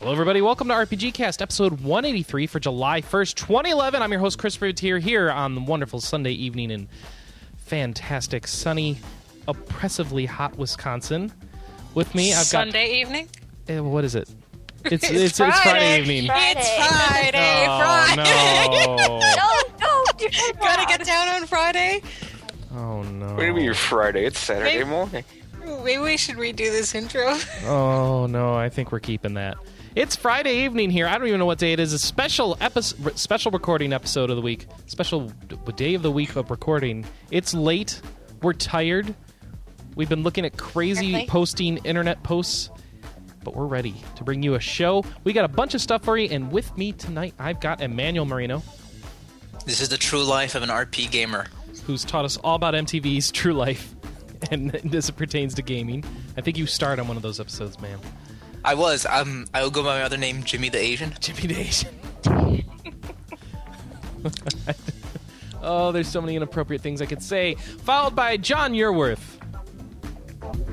Hello, everybody. Welcome to RPG Cast, episode 183 for July 1st, 2011. I'm your host, Chris Privitere, here on the wonderful Sunday evening in fantastic, sunny, oppressively hot Wisconsin. With me, I've got. Sunday evening. got. Uh, what is it? It's, It's it's, it's Friday Friday. evening. Friday. It's Friday. Oh, Friday. no. No, no, do Gotta get down on Friday. Oh, no. What do you mean Friday? It's Saturday Maybe- morning. Maybe we should redo this intro. Oh no, I think we're keeping that. It's Friday evening here. I don't even know what day it is. A special episode, special recording episode of the week. Special day of the week of recording. It's late. We're tired. We've been looking at crazy Really? posting internet posts, but we're ready to bring you a show. We got a bunch of stuff for you, and with me tonight, I've got Emmanuel Marino, This is the true life of an RP gamer. who's taught us all about MTV's True Life, and as it pertains to gaming. I think you starred on one of those episodes, man. I was. Um, I will go by my other name, Jimmy the Asian. Jimmy the Asian. oh, there's so many inappropriate things I could say. Followed by John Yearworth,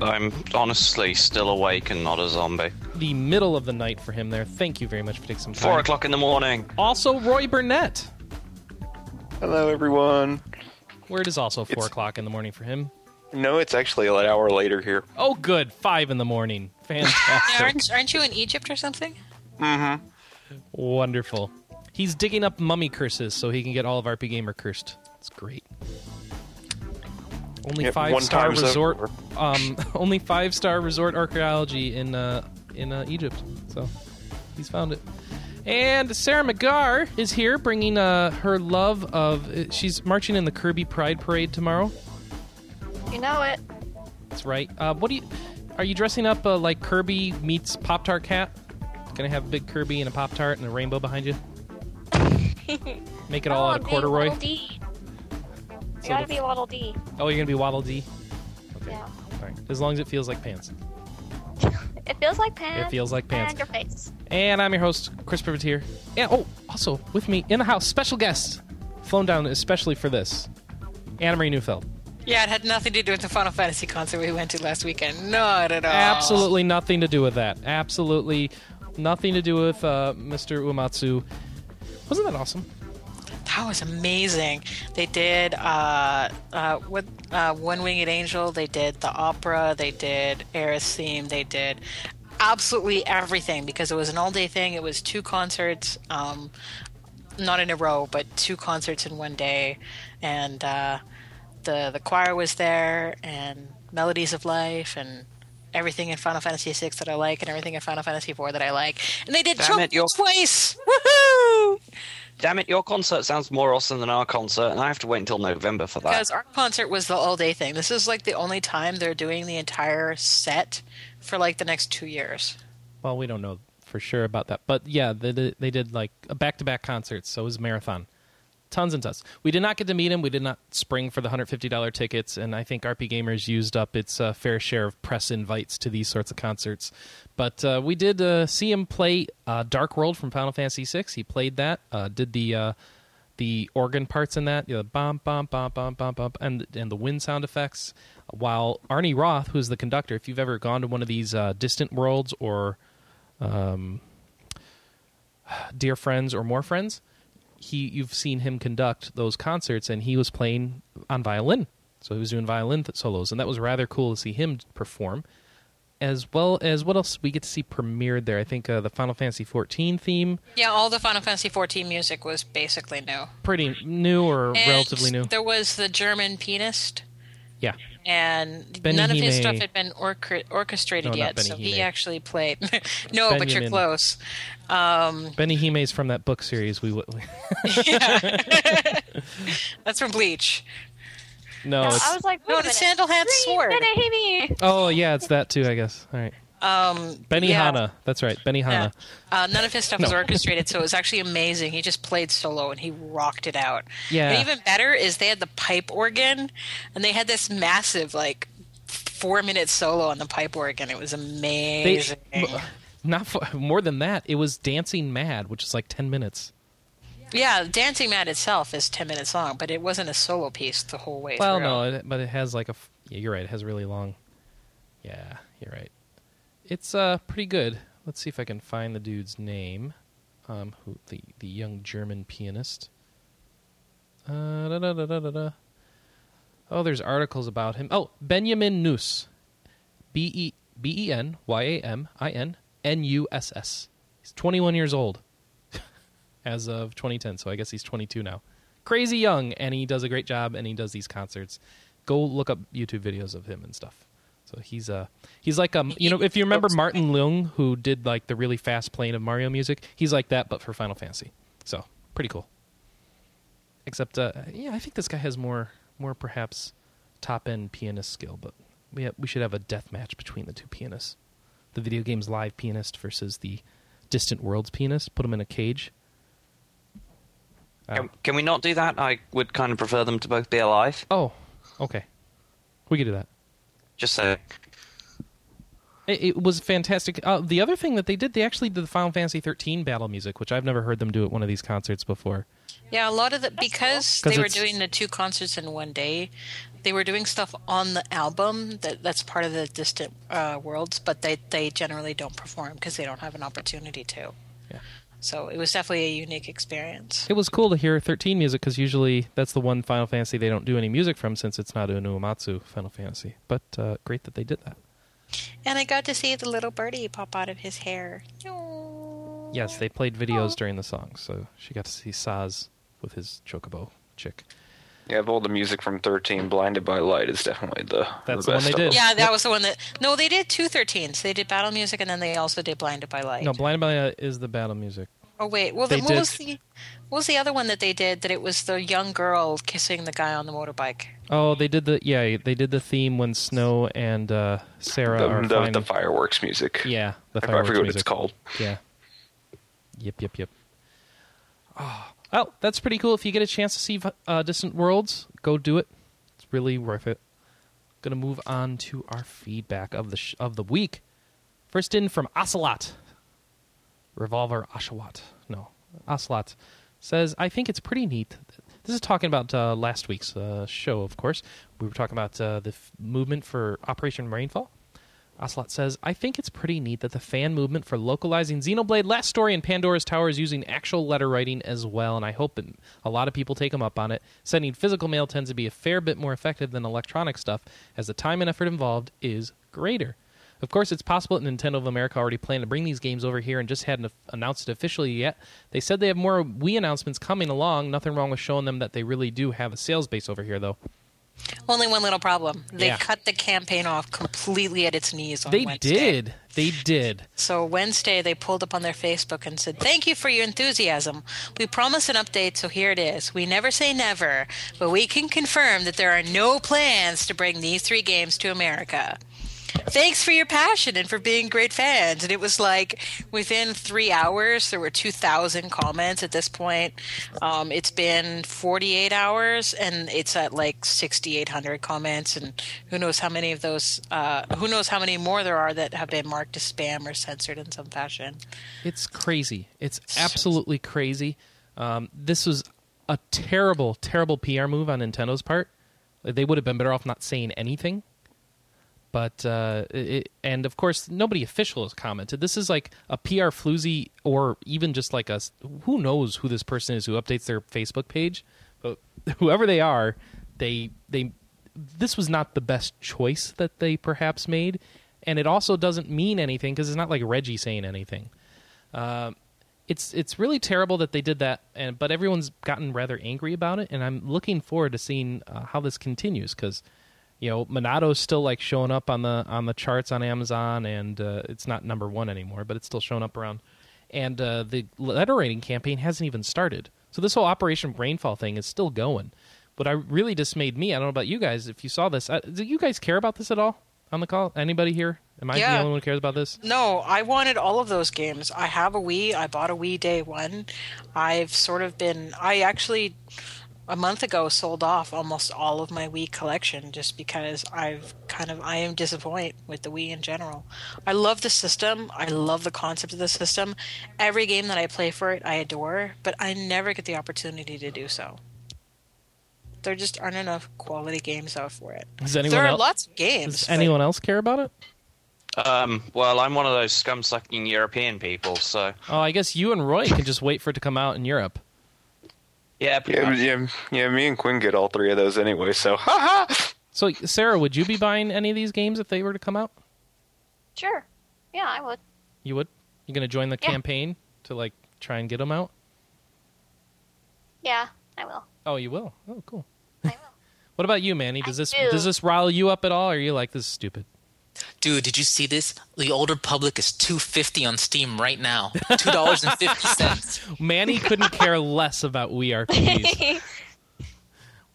I'm honestly still awake and not a zombie. the middle of the night for him there. Thank you very much for taking some time. Four o'clock in the morning. Also, Roy Burnett, Hello, everyone. where it is also four It's- o'clock in the morning for him. No, it's actually an hour later here. Oh, good, five in the morning. Fantastic, aren't, aren't you in Egypt or something? Mm-hmm. Wonderful. He's digging up mummy curses so he can get all of RP Gamer cursed. It's great. Only Yep, five star resort. Um, only five star resort archaeology in uh, in uh, Egypt. So he's found it. And Sarah McGar is here, bringing uh, her love of. uh, She's marching in the Kirby Pride Parade tomorrow. You know it. That's right. Uh, what do you? Are you dressing up uh, like Kirby meets Pop Tart Cat? Gonna have a big Kirby and a Pop Tart and a rainbow behind you. Make it all Oh, out of corduroy. Waddle. So gotta the- be Waddle Dee. Oh, you're gonna be Waddle Dee. Yeah. All right. As long as it feels like pants. It feels like pants. It feels like pants. And your face. And I'm your host, Chris Privitere. And oh, also with me in the house, special guest, flown down especially for this, Anna Marie Neufeld. Yeah, it had nothing to do with the Final Fantasy concert we went to last weekend. Not at all. Absolutely nothing to do with that. Absolutely nothing to do with uh, Mr. Uematsu. Wasn't that awesome? That was amazing. They did uh, uh, what uh, One Winged Angel. They did the opera. They did Aeris theme. They did absolutely everything because it was an all-day thing. It was two concerts, um, not in a row, but two concerts in one day, and uh, the the choir was there, and Melodies of Life, and everything in Final Fantasy VI that I like, and everything in Final Fantasy IV that I like, and they did Damn Children's it, you're- twice. Woohoo! Damn it, your concert sounds more awesome than our concert, and I have to wait until November for that. Because our concert was the all day thing. This is like the only time they're doing the entire set for like the next two years. Well, we don't know for sure about that, but yeah, they did, they did like a back-to-back concerts, so it was a marathon. Tons and tons. We did not get to meet him. We did not spring for the hundred fifty dollar tickets, and I think RP Gamers used up its uh, fair share of press invites to these sorts of concerts. But uh, we did uh, see him play uh, Dark World from Final Fantasy VI. He played that. Uh, did the uh, the organ parts in that, you know, bum bum bum bum, and and the wind sound effects. While Arnie Roth, who's the conductor, if you've ever gone to one of these distant worlds or um, dear friends or more friends, he you've seen him conduct those concerts, and he was playing on violin. So he was doing violin th- solos, and that was rather cool to see him perform. As well as what else we get to see premiered there. I think uh, the Final Fantasy XIV theme, Yeah, all the Final Fantasy XIV music was basically new. pretty new or And relatively new. There was the German pianist, Yeah. and Benny none of his stuff had been orchestra- orchestrated No, yet, so he actually played. no, but you're close. Um, Benny Hime's from that book series. We w- that's from Bleach. no, No, it's, I was like, wait No, a the minute. Sandalhand Green sword. Benahimi. oh yeah, it's that too. I guess. All right, Um, Benny yeah. Hanna. That's right, Benny Yeah. Uh, none of his stuff was orchestrated, so it was actually amazing. He just played solo and he rocked it out. Yeah. And even better is they had the pipe organ, and they had this massive like four minute solo on the pipe organ. It was They, amazing. Not more than that. It was Dancing Mad, which is like ten minutes. yeah, Dancing Mad itself is ten minutes long, but it wasn't a solo piece the whole way through. Well, through. no, it, but it has like a. Yeah, you're right. It has really long. Yeah, you're right. It's uh pretty good. let's see if I can find the dude's name. Um, who the the young German pianist. Uh, da, da, da, da, da, da. Oh, there's articles about him. Oh, Benjamin Nuss. B E B E N Y A M I N N U S S. He's 21 years old as of 2010, so I guess he's 22 now. Crazy young, and he does a great job, and he does these concerts. Go look up YouTube videos of him and stuff. So he's uh he's like um you know if you remember Martin Leung who did like the really fast playing of Mario music, he's like that but for Final Fantasy. So pretty cool. Except uh yeah, I think this guy has more more perhaps top end pianist skill, but we we should have a death match between the two pianists. The video game's live pianist versus the Distant Worlds pianist. Put them in a cage. Uh, Can, can we not do that? I would kind of prefer them to both be alive. oh, okay. We could do that. Just so. It, it was fantastic. Uh, the other thing that they did, they actually did the Final Fantasy 13 battle music, which I've never heard them do at one of these concerts before. Yeah, a lot of the because 'Cause they were doing the two concerts in one day. They were doing stuff on the album that that's part of the distant uh, worlds, but they they generally don't perform because they don't have an opportunity to. Yeah. So it was definitely a unique experience. It was cool to hear 13 music because usually that's the one Final Fantasy they don't do any music from since it's not a Uematsu Final Fantasy. But uh, great that they did that. And I got to see the little birdie pop out of his hair. Yes, they played videos during the song, so she got to see Sazh with his chocobo chick. Yeah, of all the music from 13, Blinded by Light is definitely the, That's the the one they did. Yeah, that was the one that. No, they did two 13s. They did battle music, and then they also did Blinded by Light. No, Blinded by Light is the battle music. Oh wait, well, They then what did- was the what was the other one that they did? That it was the young girl kissing the guy on the motorbike. Oh, they did the yeah, they did the theme when Snow and uh, Serah are The, the, the fireworks music. yeah, the I, I fireworks forget what it's called. Yeah. Yep, yep, yep. Oh, well, that's pretty cool. If you get a chance to see uh, Distant Worlds, go do it. It's really worth it. Gonna move on to our feedback of the sh- of the week. First in from Ocelot. Revolver Oshawott. No, Ocelot says, I think it's pretty neat. This is talking about uh, last week's uh, show, of course. We were talking about uh, the f- movement for Operation Rainfall. Ocelot says, I think it's pretty neat that the fan movement for localizing Xenoblade Last Story and Pandora's Tower is using actual letter writing as well, and I hope that a lot of people take them up on it. Sending physical mail tends to be a fair bit more effective than electronic stuff, as the time and effort involved is greater. Of course, it's possible that Nintendo of America already planned to bring these games over here and just hadn't announced it officially yet. They said they have more Wii announcements coming along. Nothing wrong with showing them that they really do have a sales base over here, though. Only one little problem: they Yeah. cut the campaign off completely at its knees on They Wednesday. did. They did. So Wednesday, they pulled up on their Facebook and said, "Thank you for your enthusiasm. We promise an update, so here it is. We never say never, but we can confirm that there are no plans to bring these three games to America." Thanks for your passion and for being great fans. And it was like within three hours, there were 2,000 comments at this point. Um, it's been 48 hours and it's at like 6,800 comments. And who knows how many of those, uh, who knows how many more there are that have been marked as spam or censored in some fashion. It's crazy. It's absolutely crazy. Um, this was a terrible, terrible PR move on Nintendo's part. They would have been better off not saying anything. But uh, it, and of course, nobody official has commented. This is like a PR floozy, or even just like a who knows who this person is who updates their Facebook page. But whoever they are, they they this was not the best choice that they perhaps made, and it also doesn't mean anything because it's not like Reggie saying anything. Um, it's it's really terrible that they did that, and but everyone's gotten rather angry about it, and I'm looking forward to seeing uh, how this continues because you know Monado's still like showing up on the on the charts on Amazon, and uh, it's not number one anymore, but it's still showing up around. And uh, the letter rating campaign hasn't even started, so this whole Operation Rainfall thing is still going. But I really dismayed me, I don't know about you guys. If you saw this, uh, do you guys care about this at all on the call? Anybody here? Am I the only one who cares about this? No, I wanted all of those games. I have a Wii. I bought a Wii day one. I've sort of been. I actually a month ago sold off almost all of my Wii collection just because I've kind of I am disappointed with the Wii in general. I love the system. I love the concept of the system. Every game that I play for it, I adore, but I never get the opportunity to do so. There just aren't enough quality games out for it. Does anyone There are else? lots of games. Does but- anyone else care about it? Um, well, I'm one of those scum-sucking European people, so Oh, I guess you and Roy can just wait for it to come out in Europe. Yeah, pretty Yeah, much. yeah, yeah. Me and Quinn get all three of those anyway. So, ha ha. So, Sarah, would you be buying any of these games if they were to come out? Sure. Yeah, I would. You would? You going to join the Yeah. campaign to like try and get them out? Yeah, I will. Oh, you will. Oh, cool. I will. What about you, Manny? Does I this do. does this rile you up at all? Or are you like this is stupid? Dude, did you see this? The older public is two fifty on Steam right now. Two dollars and fifty cents. Manny couldn't care less about We RPGs.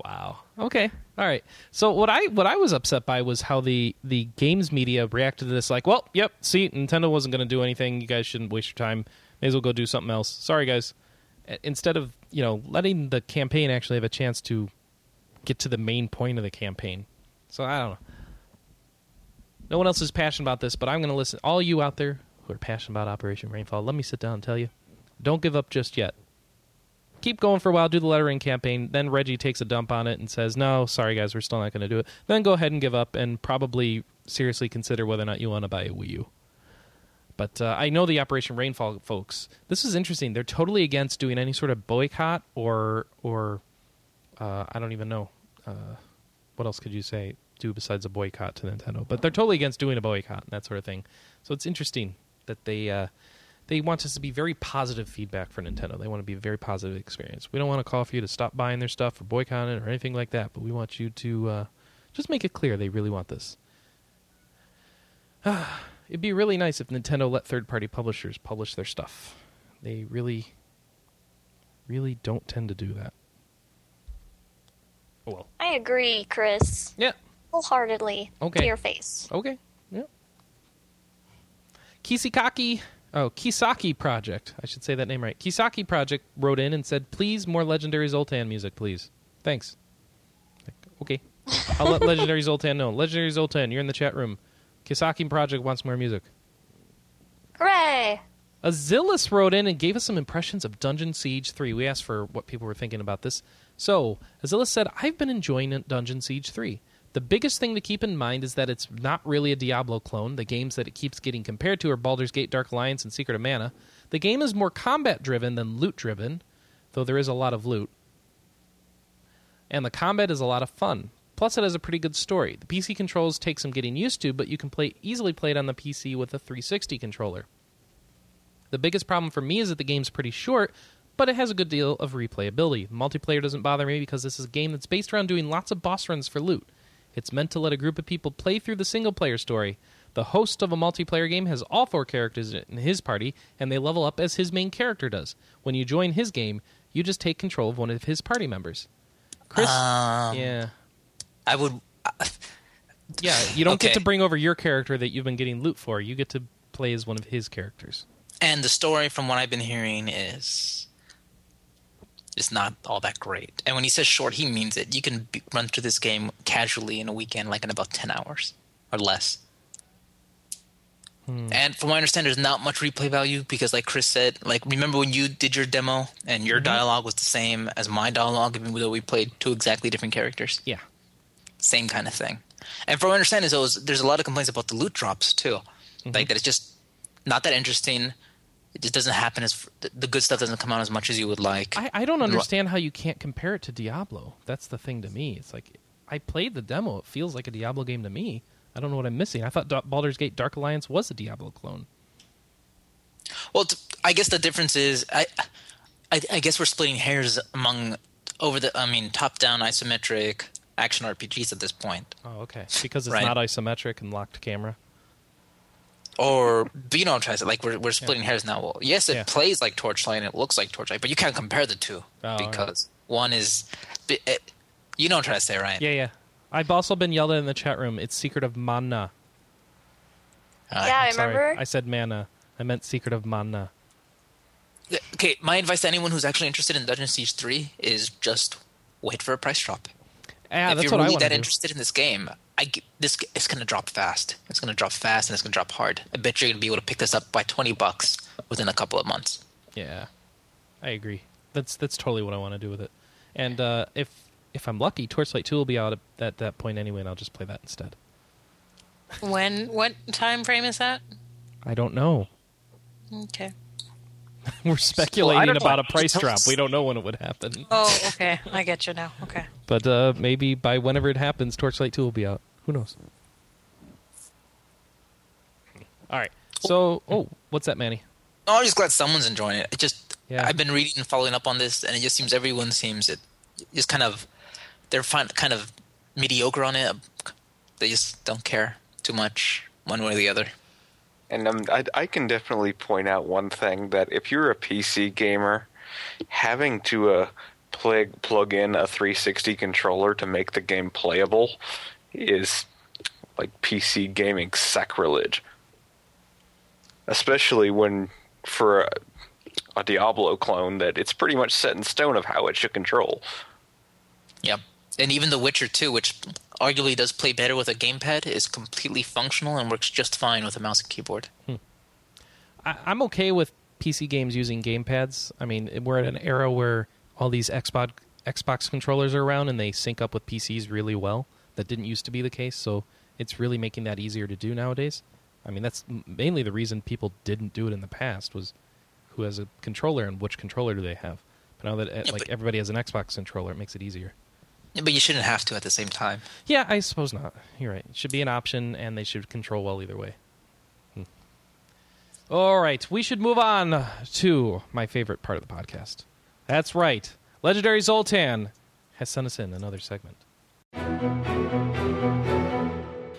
Wow. Okay. All right. So what I what I was upset by was how the the games media reacted to this. Like, well, yep. See, Nintendo wasn't going to do anything. You guys shouldn't waste your time. May as well go do something else. Sorry, guys. Instead of you know letting the campaign actually have a chance to get to the main point of the campaign. So I don't know. No one else is passionate about this, but I'm going to listen. All you out there who are passionate about Operation Rainfall, let me sit down and tell you: don't give up just yet keep going for a while, do the lettering campaign. Then Reggie takes a dump on it and says, "No, sorry guys, we're still not going to do it." Then go ahead and give up and probably seriously consider whether or not you want to buy a Wii U. But uh, I know the Operation Rainfall folks. This is interesting. They're totally against doing any sort of boycott or or uh, I don't even know uh, what else could you say do besides a boycott to Nintendo. But they're totally against doing a boycott and that sort of thing. So it's interesting that they uh, they want us to be very positive feedback for Nintendo. They want to be a very positive experience. We don't want to call for you to stop buying their stuff or boycott it or anything like that, but we want you to uh, just make it clear they really want this. It'd be really nice if Nintendo let third party publishers publish their stuff. They really, really don't tend to do that. Oh well. I agree, Chris. Yeah. Wholeheartedly. Okay. To your face. Okay. Yeah. Kisakaki, oh Kisaki Project. I should say that name right. Kisaki Project wrote in and said, "Please more Legendary Zoltan music, please. Thanks." Like, okay, I'll let Legendary Zoltan know. Legendary Zoltan, you're in the chat room. Kisaki Project wants more music. Hooray! Azilus wrote in and gave us some impressions of Dungeon Siege 3. We asked for what people were thinking about this. So, Azilus said, I've been enjoying Dungeon Siege 3. The biggest thing to keep in mind is that it's not really a Diablo clone. The games that it keeps getting compared to are Baldur's Gate, Dark Alliance, and Secret of Mana. The game is more combat driven than loot driven, though there is a lot of loot. And the combat is a lot of fun. Plus, it has a pretty good story. The PC controls take some getting used to, but you can play easily play it on the PC with a 360 controller. The biggest problem for me is that the game's pretty short, but it has a good deal of replayability. Multiplayer doesn't bother me because this is a game that's based around doing lots of boss runs for loot. It's meant to let a group of people play through the single player story. The host of a multiplayer game has all four characters in his party, and they level up as his main character does. When you join his game, you just take control of one of his party members. Chris, Um, yeah, I would. yeah, you don't get to bring over your character that you've been getting loot for. You get to play as one of his characters. And the story, from what I've been hearing, is is not all that great. And when he says short, he means it. You can be, run through this game casually in a weekend, like in about ten hours or less. Hmm. And from what I understand, there's not much replay value because, like Chris said, like remember when you did your demo and your mm-hmm. dialogue was the same as my dialogue, even though we played two exactly different characters. Yeah, same kind of thing. And from what I understand is there's a lot of complaints about the loot drops too, mm-hmm. like that it's just not that interesting. It just doesn't happen as the- good stuff doesn't come out as much as you would like. I, I don't understand how you can't compare it to Diablo. That's the thing to me. It's like I played the demo. It feels like a Diablo game to me. I don't know what I'm missing. I thought Baldur's Gate Dark Alliance was a Diablo clone. Well, I guess the difference is I, I, I guess we're splitting hairs among over the I mean top down isometric action RPGs at this point, Oh, okay. Because it's Right. not isometric and locked camera. Or but you know what I'm to say. Like we're we're splitting hairs now. Well, yes, it Yeah. plays like Torchlight and it looks like Torchlight, but you can't compare the two Oh, because one is. It, you know what I'm trying to say, right? Yeah, yeah. I've also been yelled at in the chat room. It's Secret of Mana. Uh, yeah, I Sorry, remember. I said mana. I meant Secret of Mana. Okay, my advice to anyone who's actually interested in Dungeon Siege 3 is just wait for a price drop. Yeah, if that's you're what really want that do. interested in this game, I g- this g- it's going to drop fast. It's going to drop fast and it's going to drop hard. I bet you're going to be able to pick this up by 20 bucks within a couple of months. Yeah, I agree. That's that's totally what I want to do with it. And uh, if if I'm lucky, Torchlight Two will be out at that that point anyway, and I'll just play that instead. When? What time frame is that? I don't know. Okay. We're speculating don't about know. a price drop. us. We don't know when it would happen. Oh, okay. I get you now. Okay. But uh, maybe by whenever it happens, Torchlight 2 will be out. Who knows? All right. So, oh, what's that, Manny? Oh, I'm just glad someone's enjoying it. It just Yeah. I've been reading and following up on this, and it just seems everyone seems it just kind of they're fin- kind of mediocre on it. They just don't care too much one way or the other. And um, I, I can definitely point out one thing that if you're a PC gamer, having to uh, plug plug in a 360 controller to make the game playable is like PC gaming sacrilege. Especially when for a, a Diablo clone that it's pretty much set in stone of how it should control. Yep. And even The Witcher 2, which arguably does play better with a gamepad, is completely functional and works just fine with a mouse and keyboard. Hmm. I, I'm okay with PC games using gamepads. I mean, we're at an era where all these Xbox Xbox controllers are around and they sync up with PCs really well. That didn't used to be the case, so it's really making that easier to do nowadays. I mean, that's mainly the reason people didn't do it in the past was who has a controller and which controller do they have. But now that Yeah, like everybody has an Xbox controller, it makes it easier. But you shouldn't have to at the same time. Yeah, I suppose not. You're right. It should be an option, and they should control well either way. Hmm. All right, we should move on to my favorite part of the podcast. That's right. Legendary Zoltan has sent us in another segment.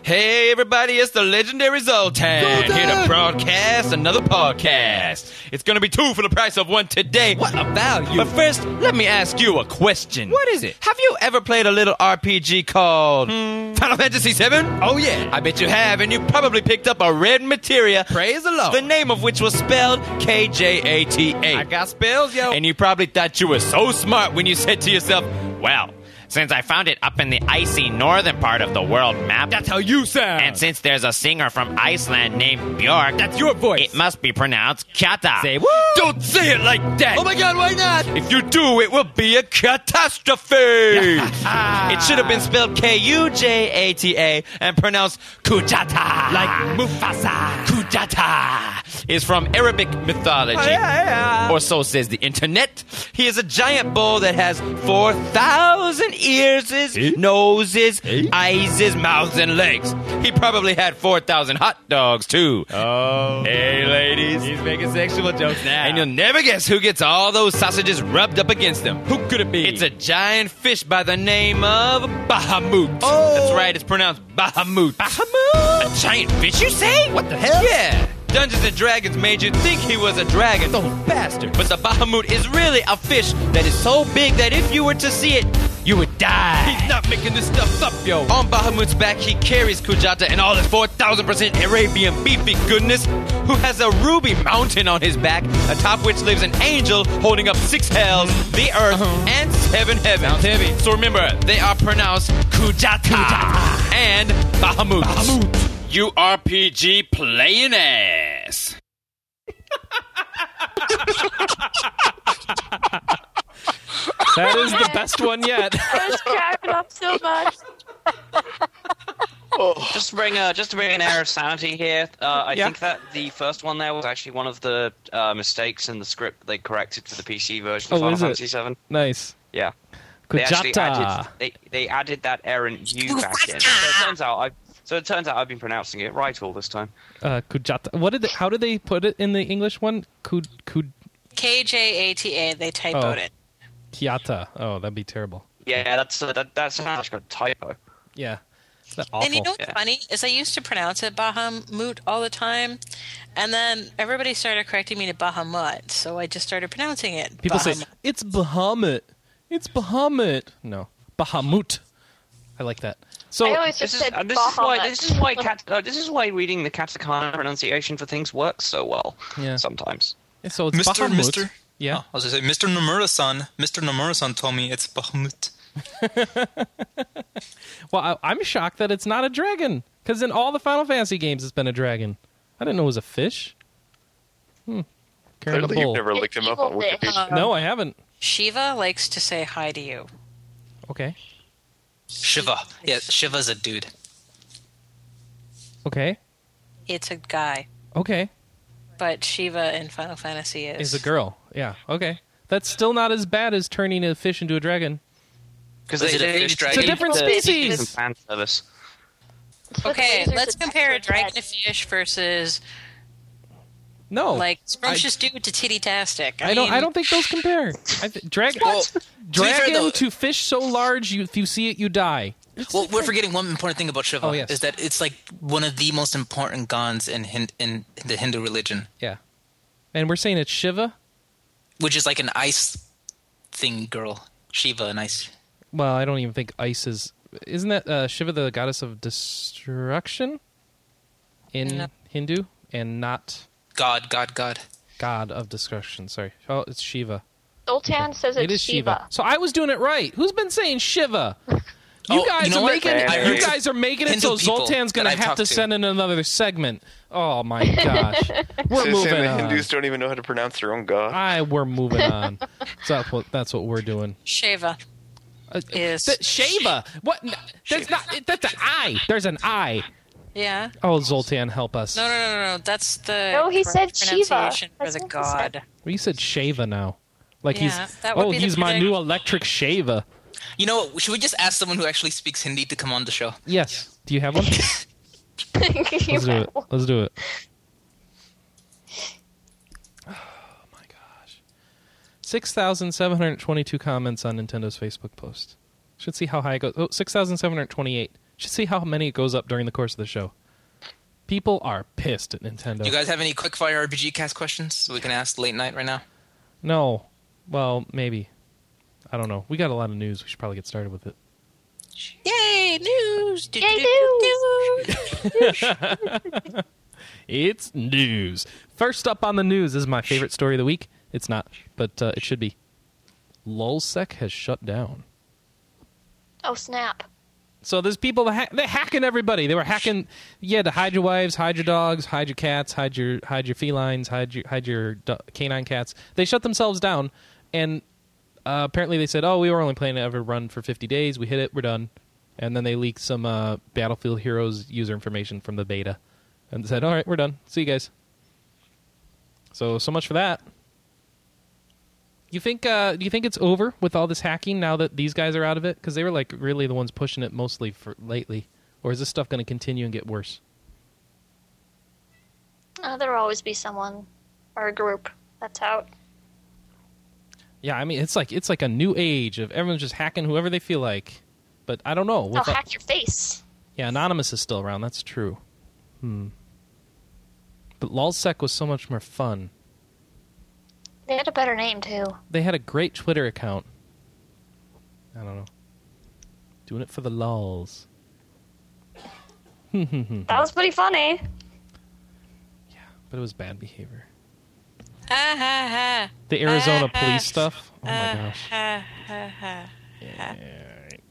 Hey everybody, it's the legendary Zoltan here to broadcast another podcast. It's gonna be two for the price of one today. What a value! But first, let me ask you a question. What is it? Have you ever played a little RPG called hmm. Final Fantasy VII? Oh yeah, I bet you have, and you probably picked up a red materia. Praise the Lord. The name of which was spelled K J A T A. I got spells, yo. And you probably thought you were so smart when you said to yourself, "Well." Since I found it up in the icy northern part of the world map. That's how you sound. And since there's a singer from Iceland named Björk. That's your voice. It must be pronounced Kata. Say what? Don't say it like that. Oh my god, why not? If you do, it will be a catastrophe. it should have been spelled K-U-J-A-T-A and pronounced Kujata. Like Mufasa. Kujata is from Arabic mythology. Oh, or so says the internet. He is a giant bull that has 4,000 ears, eh? noses, eh? eyes, mouths, and legs. He probably had 4,000 hot dogs, too. Oh. Hey, ladies. He's making sexual jokes now. And you'll never guess who gets all those sausages rubbed up against them. Who could it be? It's a giant fish by the name of Bahamut. Oh. That's right, it's pronounced Bahamut. Bahamut? A giant fish, you say? What the hell? Yeah. Dungeons and Dragons made you think he was a dragon. Those bastard. But the Bahamut is really a fish that is so big that if you were to see it, you would die. He's not making this stuff up, yo. On Bahamut's back, he carries Kujata and all his 4,000% Arabian beefy goodness, who has a ruby mountain on his back, atop which lives an angel holding up six hells, the earth, uh-huh. and seven heavens. Sounds heavy. So remember, they are pronounced Kujata, and Bahamut. Bahamut. You RPG playing ass. That is the best one yet. I was cracking up so much. Just to bring, uh, just to bring an air of sanity here, uh, I Yeah. think that the first one there was actually one of the uh, mistakes in the script they corrected for the PC version Oh, of Final? Fantasy VII. nice. Yeah. They actually added they, they added that errant U back in. So it turns out I so it turns out I've been pronouncing it right all this time. Uh, Kujata. What did? They, how did they put it in the English one? Kud Kud K J A T A. They typoed Oh. it. Kiata. Oh, that'd be terrible. Yeah, that's uh, that that sounds like a typo. Yeah. Awful? And you know what's Yeah. funny is I used to pronounce it Bahamut all the time, and then everybody started correcting me to Bahamut, so I just started pronouncing it. People say it's Bahamut. It's Bahamut. No, Bahamut. I like that. So I always just This is, said uh, this is why this is why cat, uh, this is why reading the katakana pronunciation for things works so well. Yeah. Sometimes. so it's Mr. Bahamut. Mister. Yeah. Oh, I was gonna say, Mr. Nomura-san. Mr. Nomura-san told me it's Bahamut. Well, I, I'm shocked that it's not a dragon because in all the Final Fantasy games, it's been a dragon. I didn't know it was a fish. Hmm. Carrying Clearly, you've bull. never looked him up on Evil fish. Wikipedia. No, I haven't. Shiva likes to say hi to you. Okay. Shiva. Yeah, Shiva's a dude. Okay. It's a guy, Okay. but Shiva in Final Fantasy is Is a girl. Yeah. Okay. That's still not as bad as turning a fish into a dragon. Because Is it a fish It's a different species. fan service. Okay, Lasers let's attached compare a to dragon to head. fish versus No. like scrumptious dude to titty tastic. I don't. I don't think those compare. I th- drag, Well, to be fair, dragon though- to fish so large, you if you see it, you die. Well, we're forgetting one important thing about Shiva Oh, yes. is that it's like one of the most important gods in Hin- in the Hindu religion, Yeah. And we're saying it's Shiva. which is like an ice thing girl. Shiva, an ice. Well, I don't even think ice is. Isn't that uh, Shiva the goddess of destruction in No. Hindu, and not God, God, God. god of destruction? Sorry. Oh, it's Shiva. Zoltan says it's it is Shiva. Shiva. So I was doing it right. Who's been saying Shiva? You Oh, guys you know are what? making I you guys are making it so Zoltan's gonna I've to to. send in another segment. Oh my gosh, we're So moving saying the on. Hindus don't even know how to pronounce their own god? I we're moving on. so that's what that's what we're doing. Shiva Uh, is th- Shiva. What? That's not. That's an I. There's an I. Yeah. Oh, Zoltan, help us. No, no, no, no, no. That's the No, he said Shiva. pronunciation for That's the what he said. god. Well, you said Shava now. Like Yeah, he's that would oh be he's my new electric Shava. You know, should we just ask someone who actually speaks Hindi to come on the show? Yes. Do you have one? Let's do it. Let's do it. Oh my gosh. 6,722 comments on Nintendo's Facebook post. Should see how high it goes. Oh, 6,728. Should see how many it goes up during the course of the show. People are pissed at Nintendo. Do you guys have any quickfire RPG cast questions we can ask late night right now? no. Well, maybe. I don't know. We got a lot of news. We should probably get started with it. Yay, news! Yay, do, do, do. It's news. First up on the news is my favorite story of the week. It's not, but uh, it should be. LulzSec has shut down. Oh snap! So there's people ha- they're hacking everybody. They were hacking. Yeah, to hide your wives, hide your dogs, hide your cats, hide your hide your felines, hide your hide your do- canine cats. They shut themselves down, and uh, apparently they said, "Oh, we were only planning to ever run for 50 days. We hit it. We're done." And then they leaked some uh, Battlefield Heroes user information from the beta, and said, "All right, we're done. See you guys." So so much for that. You think? Uh, do you think it's over with all this hacking now that these guys are out of it? Because they were like really the ones pushing it mostly for lately, or is this stuff going to continue and get worse? Uh, there'll always be someone or a group that's out. Yeah, I mean it's like it's like a new age of everyone's just hacking whoever they feel like. But I don't know. They'll With- hack your face. yeah, anonymous is still around. That's true. Hmm. But LulzSec was so much more fun. They had a better name too. They had a great Twitter account. I don't know. Doing it for the lulls. That was pretty funny. Yeah, but it was bad behavior. Ha ha ha. The Arizona police stuff. Oh my gosh. ha ha ha. Yeah,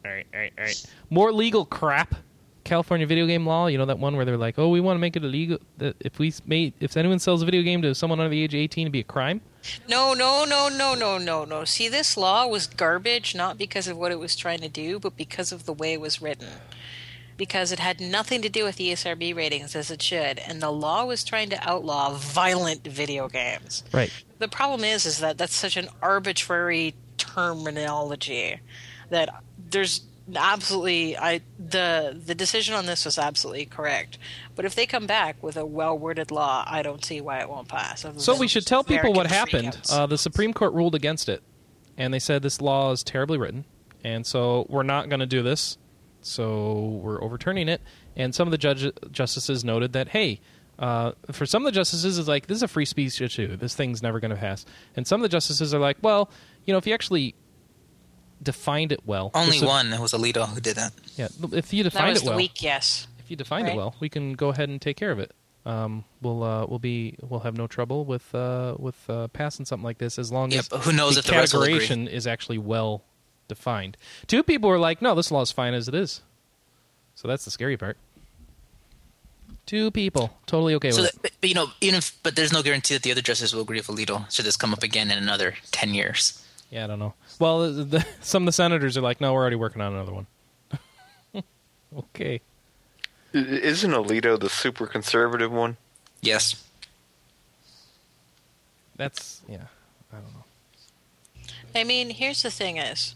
all right, all right, all right. More legal crap. California video game law. You know that one where they're like, "Oh, we want to make it illegal that if we made if anyone sells a video game to someone under the age of eighteen, it'd be a crime." No, no, no, no, no, no, no. See, this law was garbage not because of what it was trying to do, but because of the way it was written. Because it had nothing to do with the ESRB ratings as it should, and the law was trying to outlaw violent video games. Right. The problem is, is that that's such an arbitrary terminology that there's absolutely I the the decision on this was absolutely correct. But if they come back with a well worded law, I don't see why it won't pass. So we should tell people what happened. Uh, the Supreme Court ruled against it, and they said this law is terribly written, and so we're not going to do this. So we're overturning it. And some of the judge justices noted that hey. Uh, for some of the justices, it's like this is a free speech issue. This thing's never going to pass. And some of the justices are like, well, you know, if you actually defined it well, Only this would- one was Alito who did that. Yeah, if you that defined was it the well, week, yes. if you defined it well, we can go ahead and take care of it. Um, we'll uh, we'll be we'll have no trouble with uh, with uh, passing something like this as long Yeah, as who knows the if the rest categorization is actually well defined. Two people were like, "No, this law is fine as it is." So that's the scary part. Two people totally okay So, with that, it. but, but, you know, even if, but there's no guarantee that the other justices will agree if Alito should this come up again in another ten years. Yeah, I don't know. Well, the, the, some of the senators are like, "No, we're already working on another one." okay. Isn't Alito the super conservative one? Yes. That's yeah. I don't know. I mean, here's the thing: is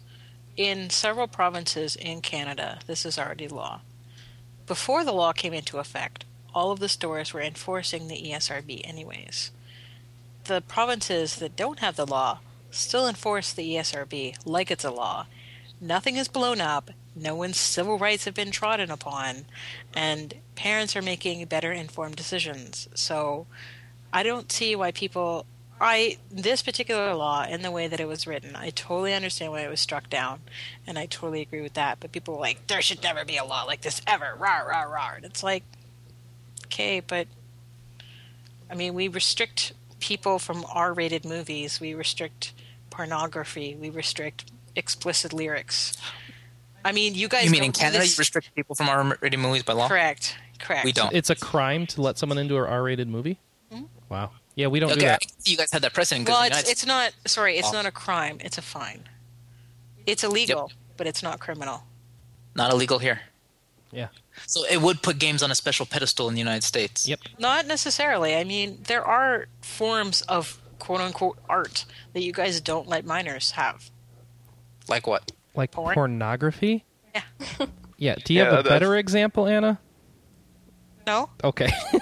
in several provinces in Canada, this is already law. Before the law came into effect, all of the stores were enforcing the ESRB anyways. The provinces that don't have the law still enforce the ESRB like it's a law. Nothing is blown up, no one's civil rights have been trodden upon, and parents are making better informed decisions. So I don't see why people I this particular law and the way that it was written, I totally understand why it was struck down, and I totally agree with that. But people were like, "There should never be a law like this ever." Rah rah rah. And it's like, okay, but I mean, we restrict people from R-rated movies. We restrict pornography. We restrict explicit lyrics. I mean, you guys. You mean in don't do Canada you restrict people from R-rated movies by law? Correct. Correct. We don't. It's a crime to let someone into an R-rated movie. Hmm? Wow. Yeah, we don't do Okay, I that. you guys had that precedent. 'cause Well, it's it's not. Sorry, it's not a crime. It's a fine. It's illegal, but it's not criminal. not illegal here. Yeah. So it would put games on a special pedestal in the United States. Yep. Not necessarily. I mean, there are forms of quote unquote art that you guys don't let minors have. Like what? Like Porn? pornography. Yeah. Yeah. Do you Yeah, have a that's- better example, Anna? No. Okay.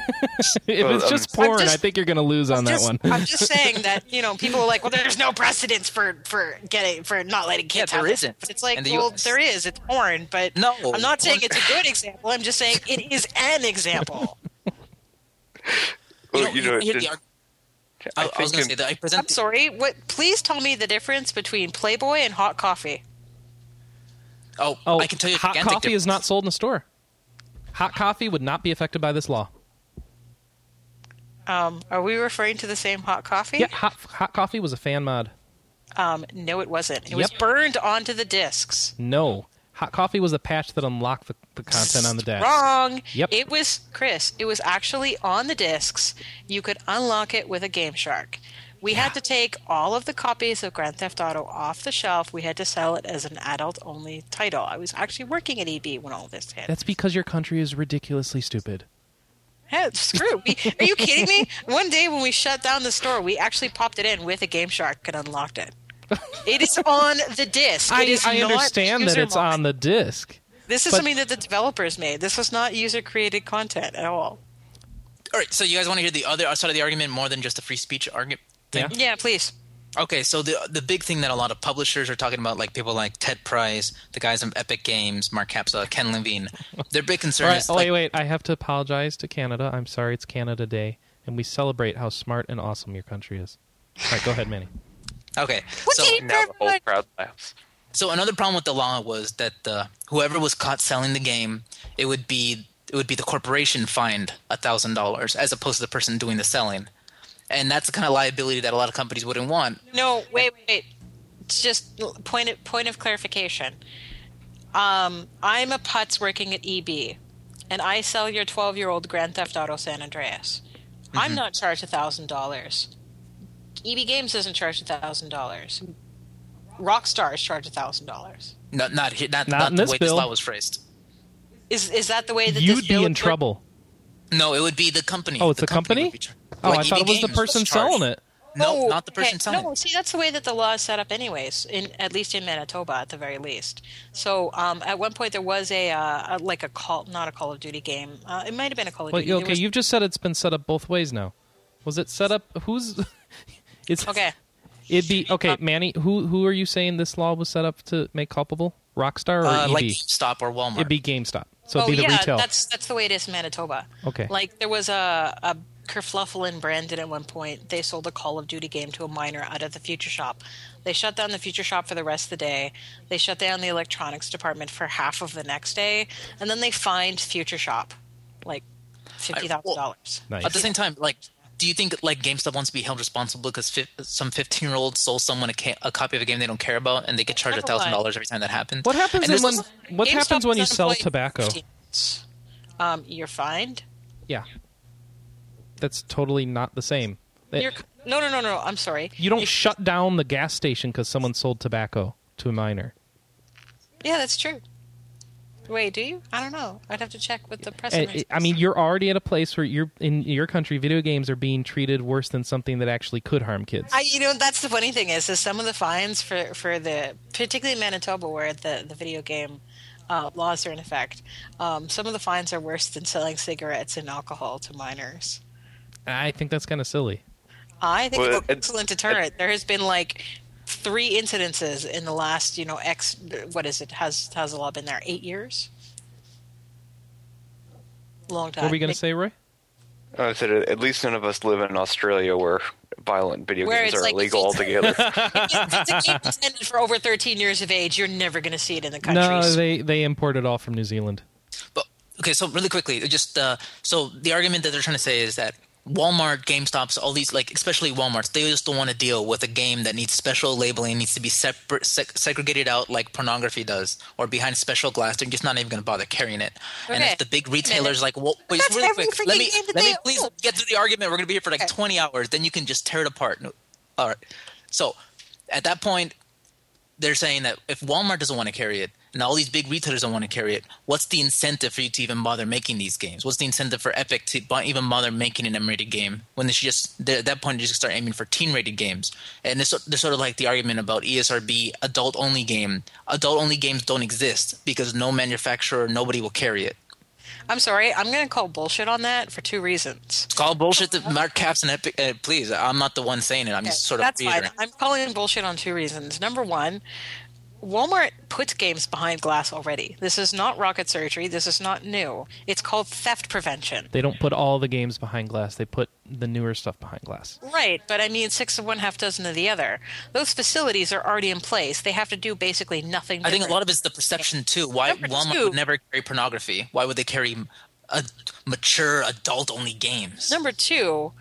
if Well, it's just I'm porn, just- I think you're going to lose on that one. I'm just saying that you know people are like, well, there's no precedence for for getting for not letting kids Yeah, have there this. isn't. But it's like, the well, US. there is. It's porn, but No. I'm not saying it's a good example. I'm just saying it is an example. Well, You know, you know, hear it- the arg- I I, I was think going to in- say that I I'm sorry. What? Please tell me the difference between Playboy and hot coffee. oh, Oh, I can tell you. hot gigantic coffee is not sold in a store. Hot coffee would not be affected by this law. Um, are we referring to the same hot coffee? Yeah, hot, hot coffee was a fan mod. Um, no, it wasn't. It was burned onto the discs. No, hot coffee was a patch that unlocked the, the content on the disc. Wrong. Yep. It was Chris. It was actually on the discs. You could unlock it with a Game Shark. We had to take all of the copies of Grand Theft Auto off the shelf. We had to sell it as an adult-only title. I was actually working at EB when all this hit. That's because your country is ridiculously stupid. Yeah, screw. We, are you kidding me? One day when we shut down the store, we actually popped it in with a Game Shark and unlocked it. It is on the disc. I, is I understand that it's mod. on the disc. This is but- something that the developers made. This was not user-created content at all. All right, so you guys want to hear the other side of the argument more than just the free speech argument? Yeah. Yeah, please. Okay, so the the big thing that a lot of publishers are talking about, like people like Ted Price, the guys from Epic Games, Mark Capsa, Ken Levine, their big concern All right, is oh, like, wait, wait. I have to apologize to Canada. I'm sorry, it's Canada Day, and we celebrate how smart and awesome your country is. All right, go ahead, Manny. Okay. What's So now the whole crowd laughs. So another problem with the law was that uh, whoever was caught selling the game, it would be it would be the corporation fined a thousand dollars as opposed to the person doing the selling, and that's the kind of liability that a lot of companies wouldn't want. No, wait, wait. It's just point of, point of clarification. Um, I'm a putz working at EB, and I sell your 12 year old Grand Theft Auto San Andreas. I'm not charged a thousand dollars. EB Games doesn't charge a thousand dollars. Rockstar is charged a thousand dollars. Not not not, Not not, the this way bill. this law was phrased. Is is that the way that You'd this be bill in would- trouble. No, it would be the company. Oh, it's the company? company? char- Oh, like I thought EB it was the person charged. selling it. No, Oh, not the person okay. selling No, it. see, that's the way that the law is set up, anyways. In at least in Manitoba, at the very least. So, um, at one point there was a, uh, a like a call, not a Call of Duty game. Uh, it might have been a Call of Well, Duty. There okay, was- you've just said it's been set up both ways now. Was it set up? Who's? It's okay. It'd be okay, Manny. Who who are you saying this law was set up to make culpable? Rockstar or Uh, EB? like GameStop or Walmart. It'd be GameStop. So oh it'd be the yeah, retail. that's that's the way it is in Manitoba. Okay. Like there was a a kerfluffle in Brandon at one point. They sold a Call of Duty game to a minor out of the Future Shop. They shut down the Future Shop for the rest of the day. They shut down the electronics department for half of the next day, and then they fined Future Shop like fifty thousand dollars. nice. At the same time, like, do you think like GameStop wants to be held responsible because fi- some fifteen-year-old sold someone a, ca- a copy of a game they don't care about, and they get charged a Number thousand one. dollars every time that happens? What happens And in this What GameStop happens when you sell tobacco? Um, you're fined. Yeah, that's totally not the same. You're, no, no, no, no. I'm sorry. you don't shut down the gas station because someone sold tobacco to a minor. Yeah, that's true. Wait, do you? I don't know. I'd have to check with the And I mean, you're already at a place where you're in your country. Video games are being treated worse than something that actually could harm kids. I, you know, that's the funny thing is, is some of the fines for for the particularly Manitoba where the the video game uh, laws are in effect. Um, some of the fines are worse than selling cigarettes and alcohol to minors. I think that's kind of silly. I think Well, it's an it- excellent deterrent. There has been like three incidences in the last, you know, X. What is it? Has has the law been there? Eight years. Long time. What were we going to say, Roy? I said at least none of us live in Australia where violent video Where games are like- illegal altogether. If it's a game intended for over 13 years of age, you're never going to see it in the country. No, they they import it all from New Zealand. But okay, so really quickly, just uh, so the argument that they're trying to say is that Walmart, GameStops, all these like especially Walmart's, they just don't want to deal with a game that needs special labeling, needs to be separate, seg- segregated out like pornography does, or behind special glass. They're just not even going to bother carrying it. And if the big retailers like, well, wait, That's really quick, let me freaking game that let me please own. get through the argument. We're going to be here for like Okay. 20 hours. Then you can just tear it apart. No, all right. So at that point, they're saying that if Walmart doesn't want to carry it and all these big retailers don't want to carry it, what's the incentive for you to even bother making these games? What's the incentive for Epic to even bother making an M-rated game when they should just at that point they just start aiming for teen-rated games? And this there's sort of like the argument about ESRB adult-only game. Adult-only games don't exist because no manufacturer, nobody will carry it. I'm sorry. I'm going to call bullshit on that for two reasons. It's called bullshit to Mark Caps and Epic. Uh, please, I'm not the one saying it. I'm just sort of That's fine. I'm calling bullshit on two reasons. Number one, Walmart puts games behind glass already. This is not rocket surgery. This is not new. It's called theft prevention. They don't put all the games behind glass. They put the newer stuff behind glass. Right, but I mean, six of one, half dozen of the other. Those facilities are already in place. They have to do basically nothing. I think a lot of it's the perception too. Why Number Walmart two- would never carry pornography? Why would they carry a mature adult-only games? Number two,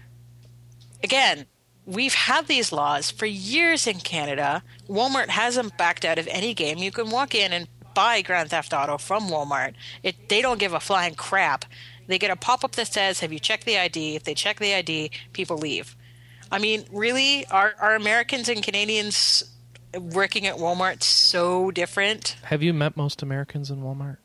again, we've had these laws for years in Canada. Walmart hasn't backed out of any game. You can walk in and buy Grand Theft Auto from Walmart. It they don't give a flying crap. They get a pop up that says, "Have you checked the ID?" If they check the ID, people leave. I mean, really, are are Americans and Canadians working at Walmart so different? Have you met most Americans in Walmart?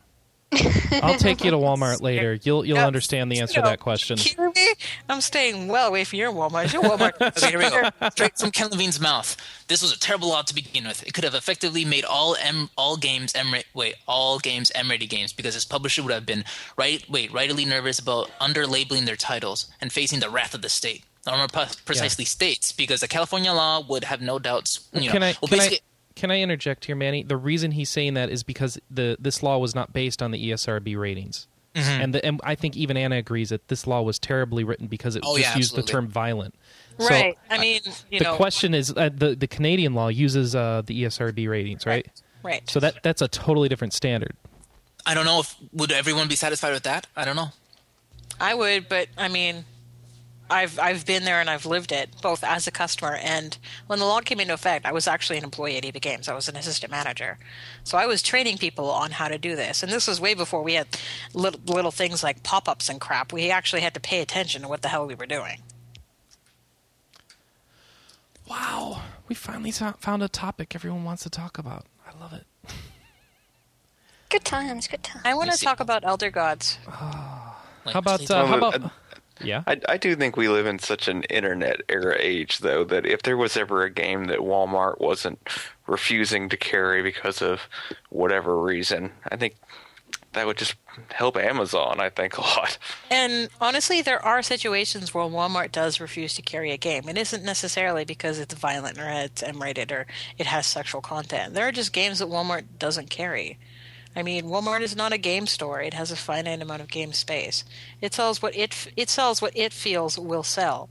I'll take you to Walmart later. You'll you'll Yeah. understand the answer You to that question. Hear me? I'm staying well away from your Walmart. Your Walmart. Okay, here we go. Straight from Ken Levine's mouth. This was a terrible law to begin with. It could have effectively made all M all games M wait all games M rated games because its publisher would have been right wait rightly nervous about under labeling their titles and facing the wrath of the state. Or more pre- precisely states because the California law would have no doubts. You know, can I well, can I basically, can I interject here, Manny? The reason he's saying that is because the this law was not based on the ESRB ratings. Mm-hmm. And, the, and I think even Anna agrees that this law was terribly written because it Oh, just yeah, used the term violent. So, right. I mean, you the know. question is uh, the the Canadian law uses uh, the ESRB ratings, right? Right. So that that's a totally different standard. I don't know if would everyone be satisfied with that. I don't know. I would, but I mean, I've I've been there and I've lived it both as a customer and when the law came into effect, I was actually an employee at EB Games. I was an assistant manager, so I was training people on how to do this. And this was way before we had little, little things like pop ups and crap. We actually had to pay attention to what the hell we were doing. Wow, we finally found a topic everyone wants to talk about. I love it. Good times, good times. I want to talk about Elder Gods. Like, How about uh, how about uh, yeah? I, I do think we live in such an internet era age, though, that if there was ever a game that Walmart wasn't refusing to carry because of whatever reason, I think that would just help Amazon, I think, a lot. And honestly, there are situations where Walmart does refuse to carry a game. It isn't necessarily because it's violent or it's M-rated or it has sexual content. There are just games that Walmart doesn't carry. I mean, Walmart is not a game store. It has a finite amount of game space. It sells what it it sells what it feels will sell.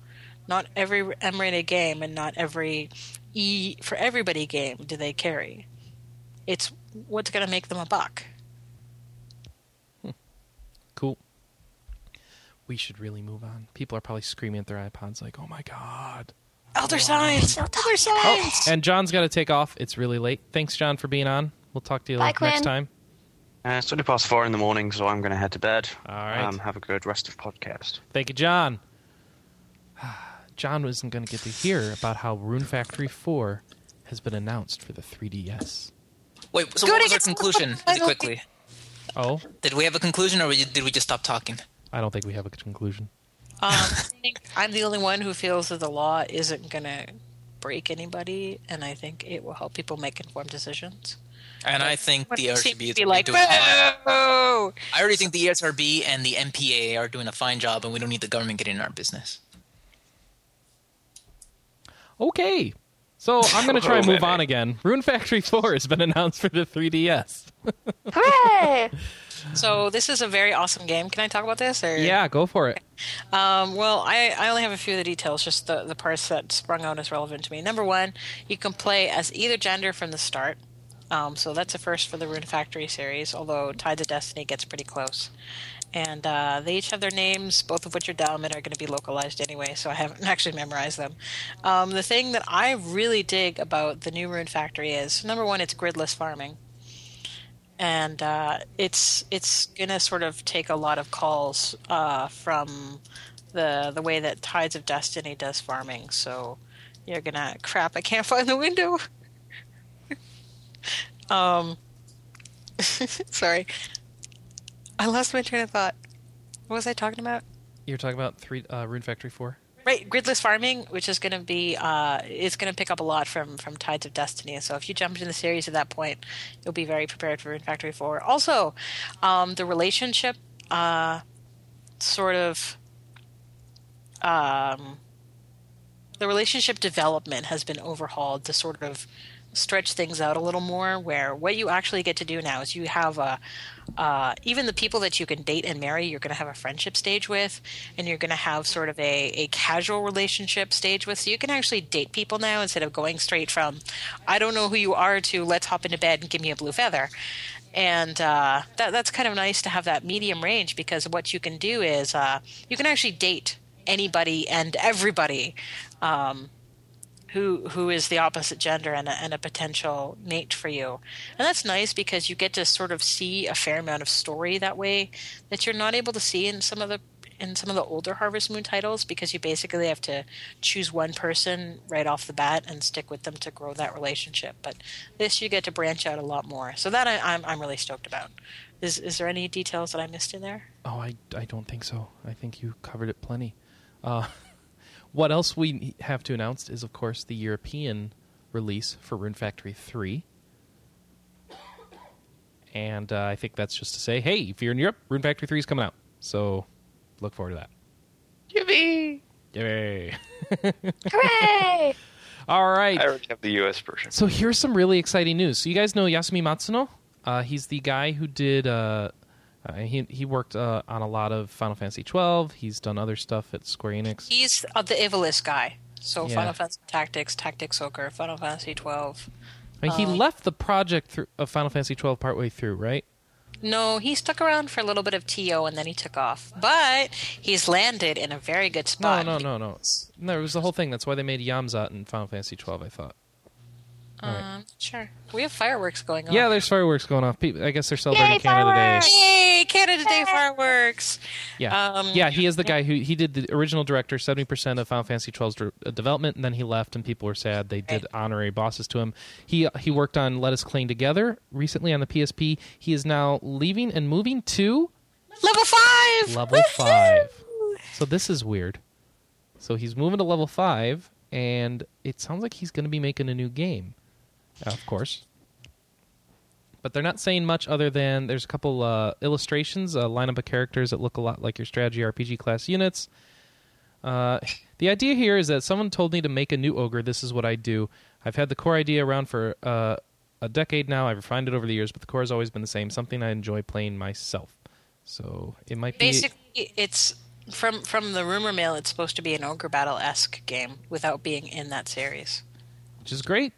Not every M-rated game and not every E for everybody game do they carry. It's what's going to make them a buck. Cool. We should really move on. People are probably screaming at their iPods like, "Oh my god!" Elder signs. Elder oh, signs. And John's got to take off. It's really late. Thanks, John, for being on. We'll talk to you Bye, next Quinn. time. Uh, it's only past four in the morning, so I'm going to head to bed. All right. Um, have a good rest of podcast. Thank you, John. John wasn't going to get to hear about how Rune Factory 4 has been announced for the 3DS. Wait, so Good what was our against- conclusion? Really quickly. Oh, Did we have a conclusion, or did we just stop talking? I don't think we have a conclusion. Um, I think I'm the only one who feels that the law isn't going to break anybody, and I think it will help people make informed decisions. And I think the Seem RCB to is be like, doing fine. "Boo!" I already think the ESRB and the MPA are doing a fine job, and we don't need the government getting in our business. Okay. So I'm going to try and move on again. Rune Factory 4 has been announced for the 3DS. Hooray! So this is a very awesome game. Can I talk about this? Or? Yeah, go for it. Um, well, I, I only have a few of the details, just the, the parts that sprung out as relevant to me. Number one, you can play as either gender from the start. Um, so that's a first for the Rune Factory series, although Tides of Destiny gets pretty close. And uh, they each have their names, both of which are dumb and are going to be localized anyway, so I haven't actually memorized them. Um, the thing that I really dig about the new Rune Factory is number one, it's gridless farming and uh, it's it's gonna sort of take a lot of calls uh, from the the way that Tides of Destiny does farming. So you're gonna crap. I can't find the window. um, sorry, I lost my train of thought. What was I talking about? You're talking about three uh, Rune Factory 4? Right, gridless farming, which is going to be, uh, is going to pick up a lot from from Tides of Destiny. So if you jump into the series at that point, you'll be very prepared for Rune Factory Four. Also, um, the relationship, uh, sort of, um, the relationship development has been overhauled to sort of stretch things out a little more. Where what you actually get to do now is you have a uh, even the people that you can date and marry, you're going to have a friendship stage with, and you're going to have sort of a, a casual relationship stage with. So you can actually date people now instead of going straight from, I don't know who you are, to let's hop into bed and give me a blue feather. And uh, that, that's kind of nice to have that medium range because what you can do is uh, you can actually date anybody and everybody. Um, who who is the opposite gender and a, and a potential mate for you. And that's nice because you get to sort of see a fair amount of story that way that you're not able to see in some of the in some of the older Harvest Moon titles because you basically have to choose one person right off the bat and stick with them to grow that relationship. But this you get to branch out a lot more. So that I, I'm I'm really stoked about. Is is there any details that I missed in there? Oh, I, I don't think so. I think you covered it plenty. Uh, what else we have to announce is, of course, the European release for Rune Factory 3. And uh, I think that's just to say, hey, if you're in Europe, Rune Factory 3 is coming out. So look forward to that. Yippee! Yay. Hooray! All right. I already have the U.S. version. So here's some really exciting news. So you guys know Yasumi Matsuno? Uh, he's the guy who did. Uh, uh, he he worked uh, on a lot of Final Fantasy twelve. He's done other stuff at Square Enix. He's uh, the Ivalice guy. So Yeah. Final Fantasy Tactics, Tactics Ogre, Final Fantasy twelve. I mean, he Um, left the project through, of Final Fantasy twelve partway through, right? No, he stuck around for a little bit of TO and then he took off. But he's landed in a very good spot. No, no, no, no. No, it was the whole thing. That's why they made Yiazmat in Final Fantasy twelve. I thought. All right. Um, sure. We have fireworks going on. Yeah, there's fireworks going off. Pe- I guess they're celebrating Yay, Canada Day. fireworks! Yay! Canada Day fireworks! Yeah, Um, yeah. He is the guy who he did the original director, seventy percent of Final Fantasy XII's de- uh, development, and then he left, and people were sad. They did honorary bosses to him. He he worked on Let Us Cling Together recently on the PSP. He is now leaving and moving to Level five! level five. So this is weird. So he's moving to level five, and it sounds like he's going to be making a new game, of course. But they're not saying much other than there's a couple uh, illustrations, a lineup of characters that look a lot like your strategy RPG class units. Uh, the idea here is that someone told me to make a new ogre. This is what I do. I've had the core idea around for uh, a decade now. I've refined it over the years, but the core has always been the same. Something I enjoy playing myself. So it might be Basically, it's from from the rumor mill. It's supposed to be an ogre battle esque game without being in that series. which is great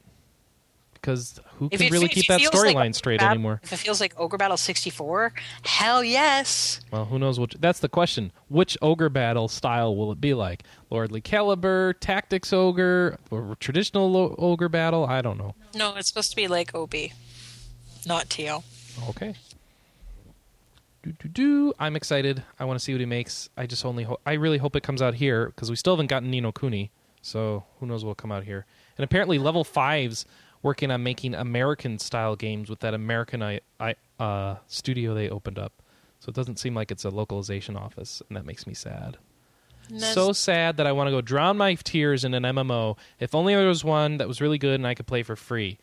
because who If can it really keep that feels like storyline straight Battle- anymore? If it feels like Ogre Battle sixty four, hell yes. Well, who knows which? That's the question. Which ogre battle style will it be like? Lordly Caliber, Tactics Ogre, or traditional lo- ogre battle? I don't know. No, it's supposed to be like OB, not TL. Okay. Do, do, do. I'm excited. I want to see what he makes. I just only hope. I really hope it comes out here because we still haven't gotten Ni no Kuni. So who knows what'll come out here? And apparently, level fives working on making American style games with that American I, I, uh, studio they opened up. So it doesn't seem like it's a localization office, and that makes me sad. So sad that I want to go drown my tears in an MMO. If only there was one that was really good and I could play for free.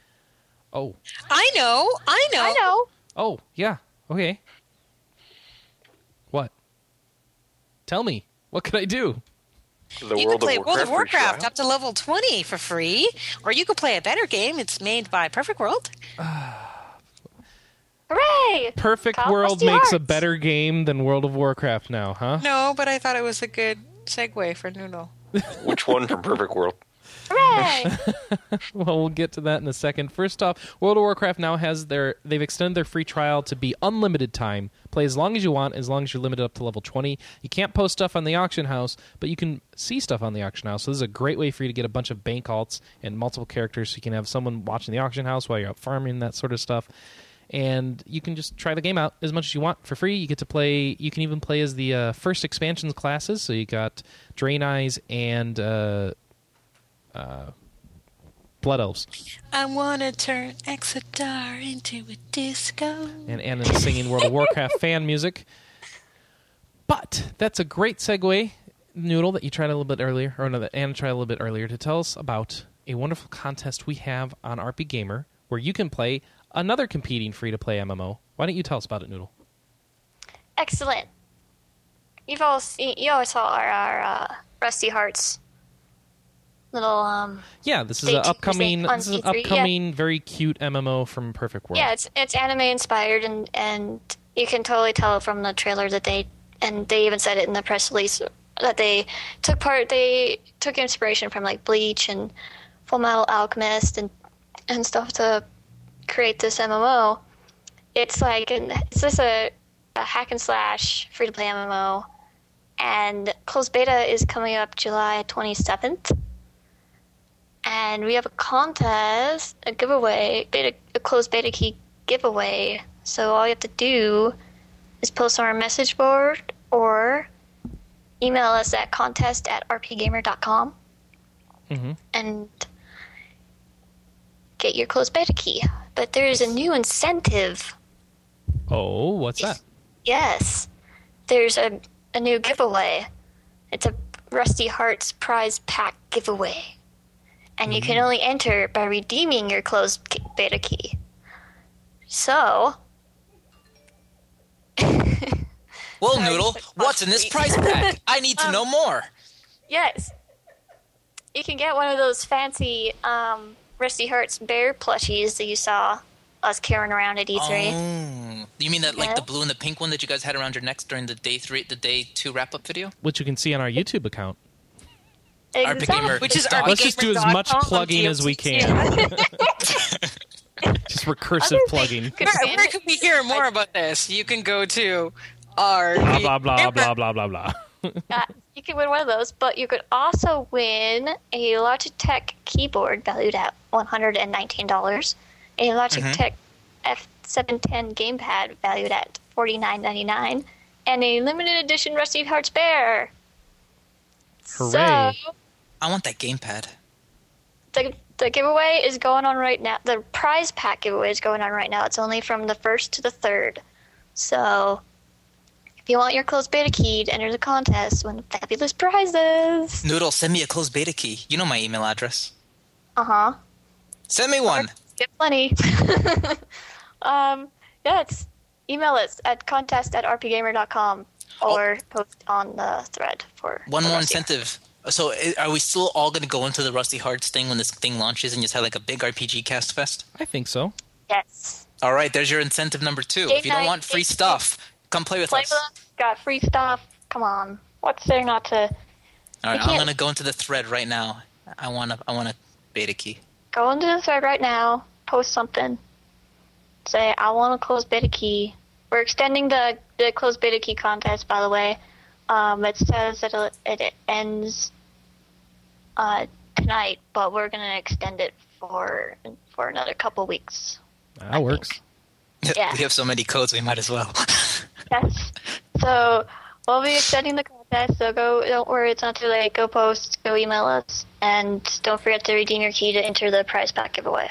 Oh, I know, I know, I know. oh, yeah, okay. What? Tell me, what could I do? The you World could play of World of Warcraft free Warcraft trial? up to level 20 for free, or you could play a better game. It's made by Perfect World. Hooray! Perfect Call World Rusty makes a better game than World of Warcraft now, huh? No, but I thought it was a good segue for Noodle. Which one from Perfect World? Hooray! Well, we'll get to that in a second. First off, World of Warcraft now has their they've extended their free trial to be unlimited time. Play as long as you want, as long as you're limited up to level 20. You can't post stuff on the auction house, but you can see stuff on the auction house. So this is a great way for you to get a bunch of bank alts and multiple characters. So you can have someone watching the auction house while you're out farming that sort of stuff. And you can just try the game out as much as you want for free. You get to play. You can even play as the uh, first expansions classes. So you got Draenei and uh, uh, Blood Elves. I want to turn Exodar into a disco. and Anna singing World of Warcraft fan music. But that's a great segue, Noodle, that you tried a little bit earlier, or no, that Anna tried a little bit earlier to tell us about a wonderful contest we have on RPGamer where you can play another competing free to play MMO. Why don't you tell us about it, Noodle? Excellent. You've all seen, you all saw our, our uh, Rusty Hearts little um Yeah, this is an upcoming, this is an E3, yeah. upcoming, very cute MMO from Perfect World. yeah it's it's anime inspired and and you can totally tell from the trailer that they and they even said it in the press release that they took part they took inspiration from like Bleach and Full Metal Alchemist and and stuff to create this MMO. It's like an, it's just a, a hack and slash free to play MMO, and closed beta is coming up July twenty seventh. And we have a contest, a giveaway, beta, a closed beta key giveaway. So all you have to do is post on our message board or email us at contest at rpgamer.com hmm and get your closed beta key. But there is a new incentive. Oh, what's that? Yes, there's a, a new giveaway. It's a Rusty Hearts prize pack giveaway. And you can only enter by redeeming your closed beta key. So, Well, Sorry, Noodle, what's in this sweet. prize pack? I need to know more. yes, you can get one of those fancy um, Rusty Hearts bear plushies that you saw us carrying around at E E3. Oh, you mean that like the blue and the pink one that you guys had around your necks during the day three, the day two wrap up video? Which you can see on our YouTube account. RPGamer. Which is Stop. RP Let's just do as much plugging as we can. Just recursive Other plugging. things could Where, be in where can we hear more about this? You can go to our Blah blah blah blah blah blah blah. Uh, you can win one of those, but you could also win a Logitech keyboard valued at $119, a Logitech F710 gamepad valued at $49.99, and a limited edition Rusty Hearts Bear. Hooray. So, I want that gamepad. the, the giveaway is going on right now. The prize pack giveaway is going on right now. It's only from the 1st to the 3rd. So, if you want your closed beta key to enter the contest, win fabulous prizes. Noodle, send me a closed beta key. You know my email address. Uh huh. Send me one. Get plenty. um, yeah, it's email us at contest at rpgamer.com or post on the thread for One more incentive. So, are we still all going to go into the Rusty Hearts thing when this thing launches and just have like a big RPG cast fest? I think so. Yes. All right, there's your incentive number two. Game if you don't night, want free game stuff, come play with Play us. with us. Got free stuff. Come on. What's there not to All right, I'm going to go into the thread right now. I want a, I want a beta key. go into the thread right now? Post something. Say I want a closed beta key. We're extending the the closed beta key contest. By the way, um, it says that it, it ends uh, tonight, but we're gonna extend it for for another couple weeks. That works. Yeah. we have so many codes, we might as well. Yes. So we'll be extending the contest. So go. Don't worry, it's not too late. Go post. Go email us, and don't forget to redeem your key to enter the prize pack giveaway.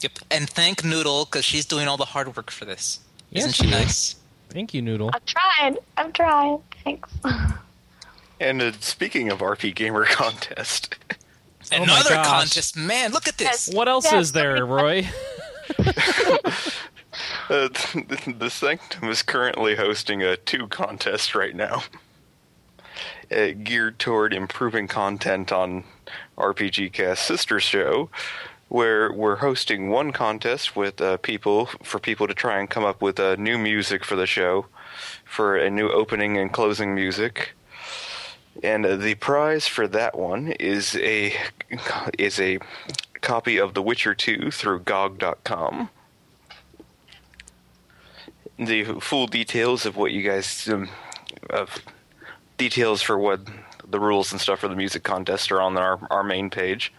Yep. And thank Noodle because she's doing all the hard work for this. Yeah, Isn't she she is. nice? Thank you, Noodle. I'm trying. I'm trying. Thanks. And uh, speaking of RPGamer contest, Oh Another gosh. contest. Man, look at this. Yes. What else Yeah, is there, Roy? uh, the Sanctum is currently hosting a two contest right now, uh, geared toward improving content on RPGCast sister show, where we're hosting one contest with uh, people for people to try and come up with uh, new music for the show, for a new opening and closing music. And uh, the prize for that one is a is a copy of The Witcher 2 through GOG.com the full details of what you guys um, of details for what the rules and stuff for the music contest are on our our main page,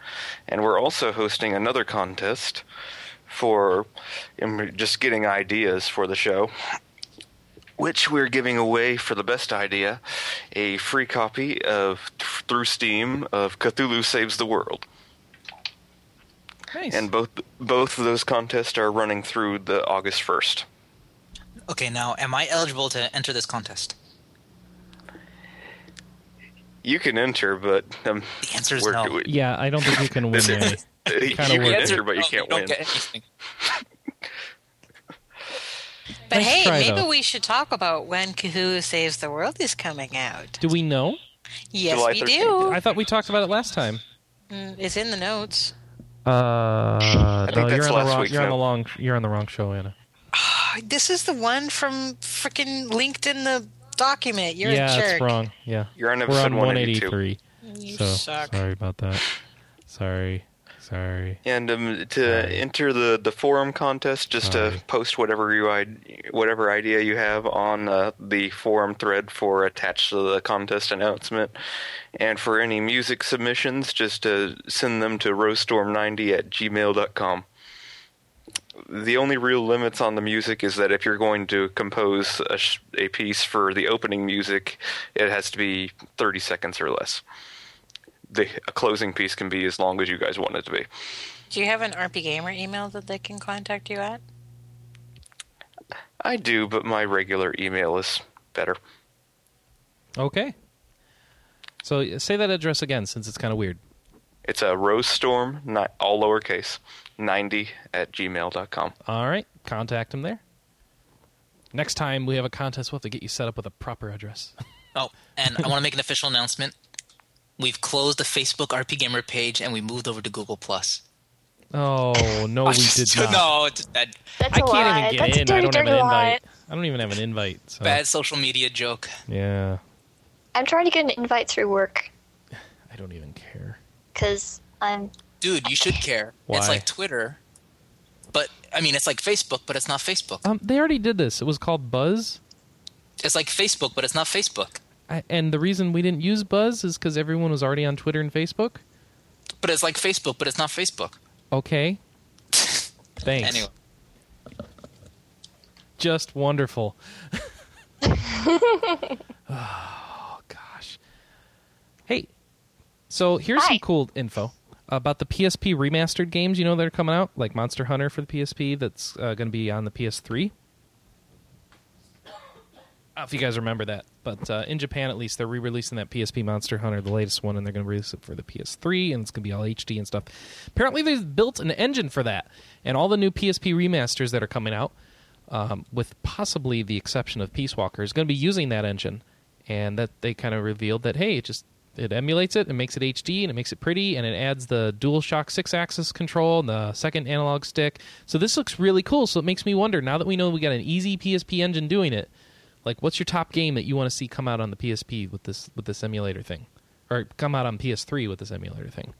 and we're also hosting another contest for um, just getting ideas for the show. Which we're giving away for the best idea, a free copy of through Steam of Cthulhu Saves the World, Nice. and both both of those contests are running through the August first. Okay, now, am I eligible to enter this contest? You can enter, but um, The answer is we're- no. we- yeah, I don't think you can win. This- Manny. you kinda can weird. enter, but you can't don't win. Get anything. But Nice hey, try, maybe though. we should talk about when Cthulhu Saves the World is coming out. Do we know? Yes, July we 13th. do. I thought we talked about it last time. Mm, It's in the notes. Uh, think no, that's you're on the last wrong. You're on the note. You're on the wrong show, Anna. This is the one from freaking linked in the document. You're yeah, a jerk. Yeah, it's wrong. Yeah, You're on we're episode on 182. 183. You So suck. sorry about that. Sorry, sorry. And um, to Sorry. enter the, the forum contest, just Sorry. to post whatever you whatever idea you have on uh, the forum thread for attached to the contest announcement. And for any music submissions, just to send them to rosestorm90 at gmail.com. The only real limits on the music is that if you're going to compose a, sh- a piece for the opening music, it has to be 30 seconds or less. The a closing piece can be as long as you guys want it to be. Do you have an RPGamer email that they can contact you at? I do, but my regular email is better. Okay. So say that address again, since it's kind of weird. It's a rosestorm, not all lowercase, 90 at gmail.com. All right, contact him there. Next time we have a contest, we'll have to get you set up with a proper address. Oh, and I want to make an official announcement. We've closed the Facebook RPGamer page and we moved over to Google Plus. Oh no, we did not. No, it's bad, That's I a can't lie. even get That's in. a I dirty, don't have an lie. invite. I don't even have an invite. So bad social media joke. yeah, I'm trying to get an invite through work I don't even care. because I'm. Dude, you should care. Why? It's like Twitter, but I mean, it's like Facebook, but it's not Facebook. Um, they already did this. It was called Buzz, It's like Facebook, but it's not Facebook. I, and the reason we didn't use Buzz is because everyone was already on Twitter and Facebook. But it's like Facebook, but it's not Facebook. Okay, thanks. Anyway, just wonderful. oh gosh. Hey, so here's some cool info about the PSP remastered games. You know that are coming out, like Monster Hunter for the PSP. That's uh, going to be on the PS3. Don't know if you guys remember that, but uh, in Japan at least, they're re-releasing that PSP Monster Hunter, the latest one, and they're going to release it for the PS3, and it's going to be all HD and stuff. Apparently, they've built an engine for that, and all the new PSP remasters that are coming out, um, with possibly the exception of Peace Walker, is going to be using that engine, and that they kind of revealed that hey, it just it emulates it and makes it HD and it makes it pretty and it adds the DualShock six-axis control and the second analog stick. So this looks really cool. So it makes me wonder now that we know we got an easy PSP engine doing it like what's your top game that you want to see come out on the PSP with this with this emulator thing or come out on PS3 with this emulator thing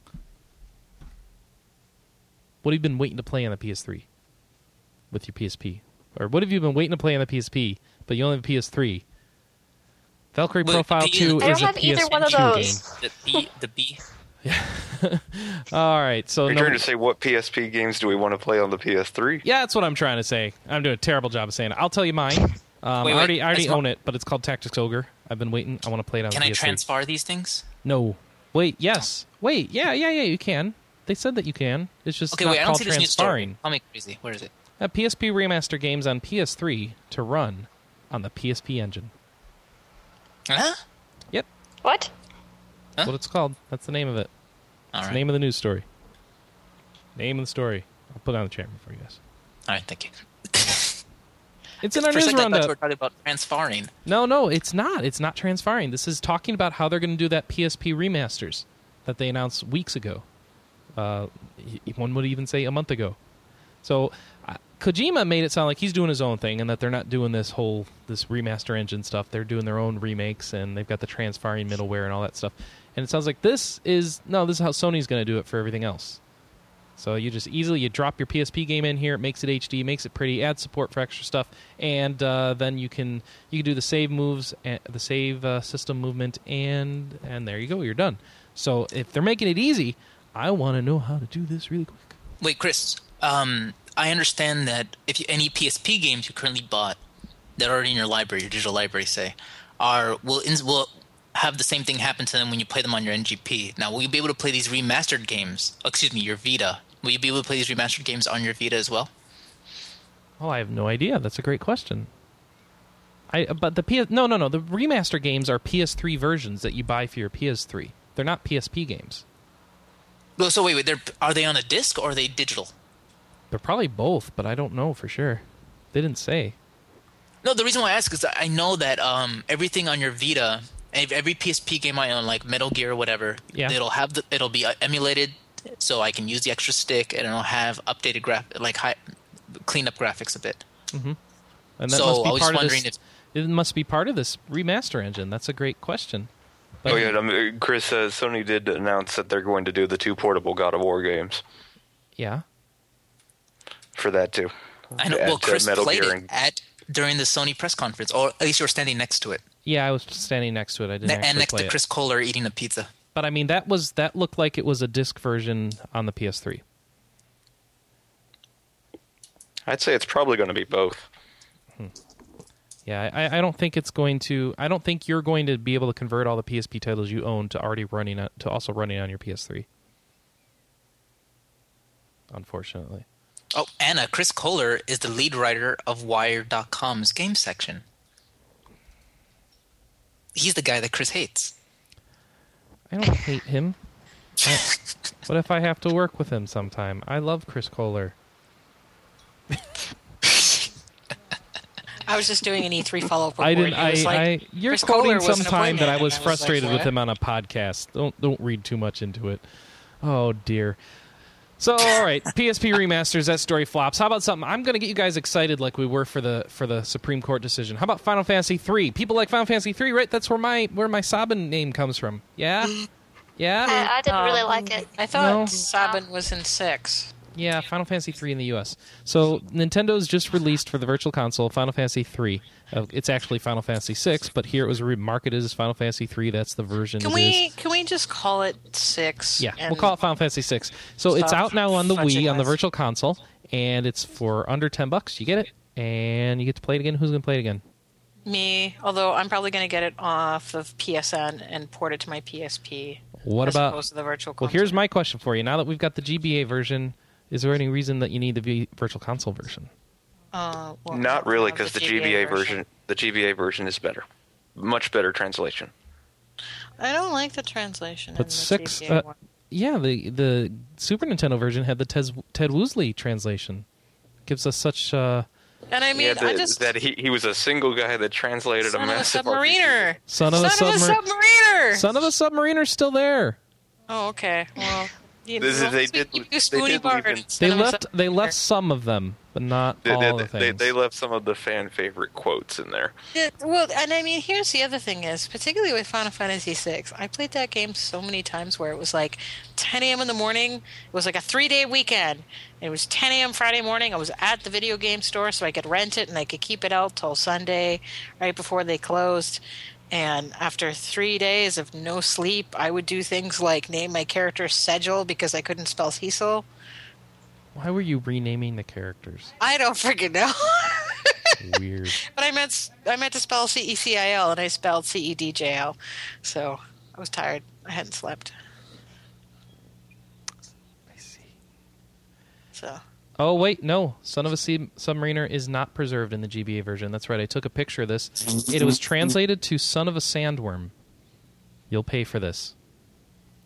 what have you been waiting to play on the PS3 with your PSP or what have you been waiting to play on the PSP but you only have a PS3 Valkyrie Wait, Profile the- 2 I is don't a have either PS2 one of those. game the B, the B. all right so Are you no- trying to say what PSP games do we want to play on the PS3? yeah that's what I'm trying to say I'm doing a terrible job of saying it I'll tell you mine um, Wait, I wait, already I already own it but it's called Tactics Ogre I've been waiting I want to play it on Can the Can I transfer these things? No. Wait, yes. Wait, yeah, yeah, yeah, you can. They said that you can. It's just Okay, not wait. I don't called see this new story. transferring. I'll make crazy. Where is it? Uh, PSP remaster games on PS3 to run on the PSP engine. Huh? Yep, What? Huh? what it's called. That's the name of it. All It's right. the name of the news story. Name of the story. I'll put it on the chat room for you guys. All right. Thank you. It's in our For news second, thought you talking about transferring. No, no, it's not. It's not transferring. This is talking about how they're going to do that PSP remasters that they announced weeks ago. Uh, one would even say a month ago. So uh, Kojima made it sound like he's doing his own thing, and that they're not doing this whole this remaster engine stuff. They're doing their own remakes, and they've got the transferring middleware and all that stuff. And it sounds like this is no, this is how Sony's going to do it for everything else. So you just easily you drop your PSP game in here, it makes it HD, makes it pretty, adds support for extra stuff, and uh, then you can you can do the save moves, and the save uh, system movement, and and there you go, you're done. So if they're making it easy, I want to know how to do this really quick. Wait, Chris. Um, I understand that if you, any PSP games you currently bought that are already in your library, your digital library, say, are will will have the same thing happen to them when you play them on your NGP. Now, will you be able to play these remastered games? oh, excuse me, your Vita. Will you be able to play these remastered games on your Vita as well? Oh, I have no idea. That's a great question. I but the PS no no no the remaster games are PS3 versions that you buy for your PS3. They're not PSP games. No, so wait, wait. They're, are they on a disc or are they digital? They're probably both, but I don't know for sure. They didn't say. No, the reason why I ask is I know that um, everything on your Vita, every PSP game I own, like Metal Gear or whatever, Yeah. it'll have the, it'll be uh, emulated, so I can use the extra stick, and it'll have updated graph, like high, clean up graphics a bit. Mm-hmm. And that So, must be I was part of wondering this. It must be part of this remaster engine. That's a great question. But- Oh yeah, I mean, Chris says Sony did announce that they're going to do the two portable God of War games yeah. for that too. I know. Well, uh, Chris Metal played Gear it and- at during the Sony press conference, or at least you were standing next to it, Yeah, I was standing next to it. I didn't Ne- actually and next play to it. Chris Kohler eating a pizza. But I mean, that was that looked like it was a disc version on the PS3. I'd say it's probably going to be both. Hmm. Yeah, I, I don't think it's going to. I don't think you're going to be able to convert all the PSP titles you own to already running on, to also running on your PS3. Unfortunately, Oh, Anna, uh, Chris Kohler is the lead writer of Wired.com's game section. He's the guy that Chris hates. I don't hate him. What if I have to work with him sometime? I love Chris Kohler. I was just doing an E3 follow up. I didn't. I, was like, I. You're Chris quoting Kohler was an sometime that I was I was like, frustrated with him on a podcast. Don't don't read too much into it. Oh dear. So all right, PSP remasters. That story flops. How about something? I'm going to get you guys excited like we were for the for the Supreme Court decision. How about Final Fantasy three? People like Final Fantasy three, right? That's where my where my Sabin name comes from. Yeah, yeah, I, I didn't really Um, like it. I thought No. Sabin was in six. yeah. Final Fantasy three in the U.S. So Nintendo's just released for the Virtual Console Final Fantasy three. Uh, it's actually Final Fantasy six, but here it was remarketed as Final Fantasy three. That's the version. Can we is. can we just call it six? Yeah, we'll call it Final Fantasy VI. So it's out now on the Wii on the Virtual Console, and it's for under ten bucks. You get it, and you get to play it again. Who's going to play it again? me? Although I'm probably going to get it off of PSN and port it to my PSP. What as about? opposed to the virtual Console. Well, here's my question for you. Now that we've got the GBA version, is there any reason that you need the v- Virtual Console version? Uh, well, Not really, because the, GBA version, the GBA version is better, much better translation. I don't like the translation. But in the six, GBA uh, one. Yeah, the the Super Nintendo version had the Ted, Ted Woolsey translation. Gives us such. Uh, And I mean, yeah, the- I just that he, he was a single guy that translated son a of a massive submariner. son of a submariner! Son of a submariner. Son of a submariner's still there. Oh, okay. Well, you This is- know, they speak- did- they did leave in- They left. They left some of them, but not They, all they, the they, they left some of the fan favorite quotes in there. Yeah, well, and I mean, here's the other thing is, particularly with Final Fantasy VI, I played that game so many times where it was like 10 a.m. in the morning. It was like a three-day weekend. It was 10 a.m. Friday morning. I was at the video game store so I could rent it and I could keep it out till Sunday, right before they closed. And after three days of no sleep, I would do things like name my character Segil because I couldn't spell Cecil. Why were you renaming the characters? I don't freaking know. Weird. But I meant I meant to spell C E C I L, and I spelled C E D J L. So I was tired. I hadn't slept. I see. So Oh wait, no. Son of a Sea- Submariner is not preserved in the GBA version. That's right. I took a picture of this. It was translated to Son of a Sandworm. You'll pay for this.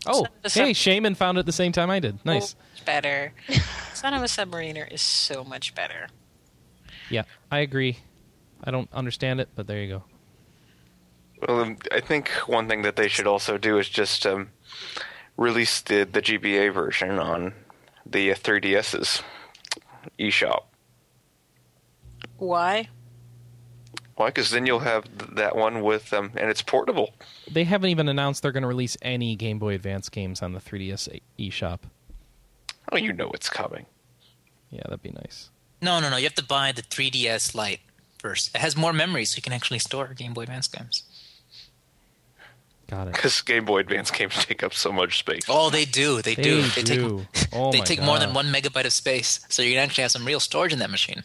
Oh, Son Sub- hey, Shaman found it at the same time I did. Nice. much better. Son of a Submariner is so much better. Yeah, I agree. I don't understand it, but there you go. Well, um, I think one thing that they should also do is just um, release the, the GBA version on the uh, 3DS's eShop. Why? Why? Because then you'll have th- that one with um, and it's portable. They haven't even announced they're going to release any Game Boy Advance games on the 3DS eShop. Oh, you know it's coming. Yeah, that'd be nice. No, no, no. You have to buy the 3DS Lite first. It has more memory, so you can actually store Game Boy Advance games. Got it. Because Game Boy Advance games take up so much space. Oh, they do. They, do. They They do. take. Oh they my take more than one megabyte of space, so you can actually have some real storage in that machine.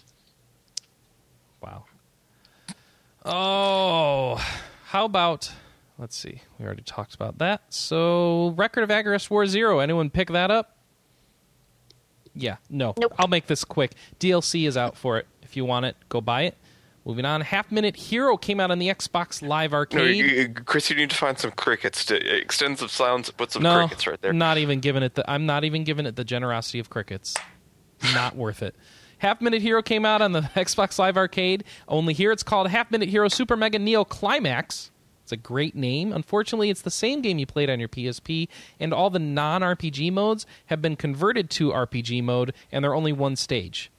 Wow. Oh, how about? Let's see. We already talked about that. So, Record of Agarest War Zero. Anyone pick that up? Yeah. No. Nope. I'll make this quick. DLC is out for it. If you want it, go buy it. Moving on. Half Minute Hero came out on the Xbox Live No, Arcade. you, you- Chris, you need to find some crickets to uh, extend some sounds. Put some no, crickets right there. Not even giving it the. I'm not even giving it the generosity of crickets. Not worth it. Half Minute Hero came out on the Xbox Live Arcade. Only here it's called Half Minute Hero Super Mega Neo Climax. It's a great name. Unfortunately, it's the same game you played on your PSP, and all the non RPG modes have been converted to RPG mode, and they're only one stage.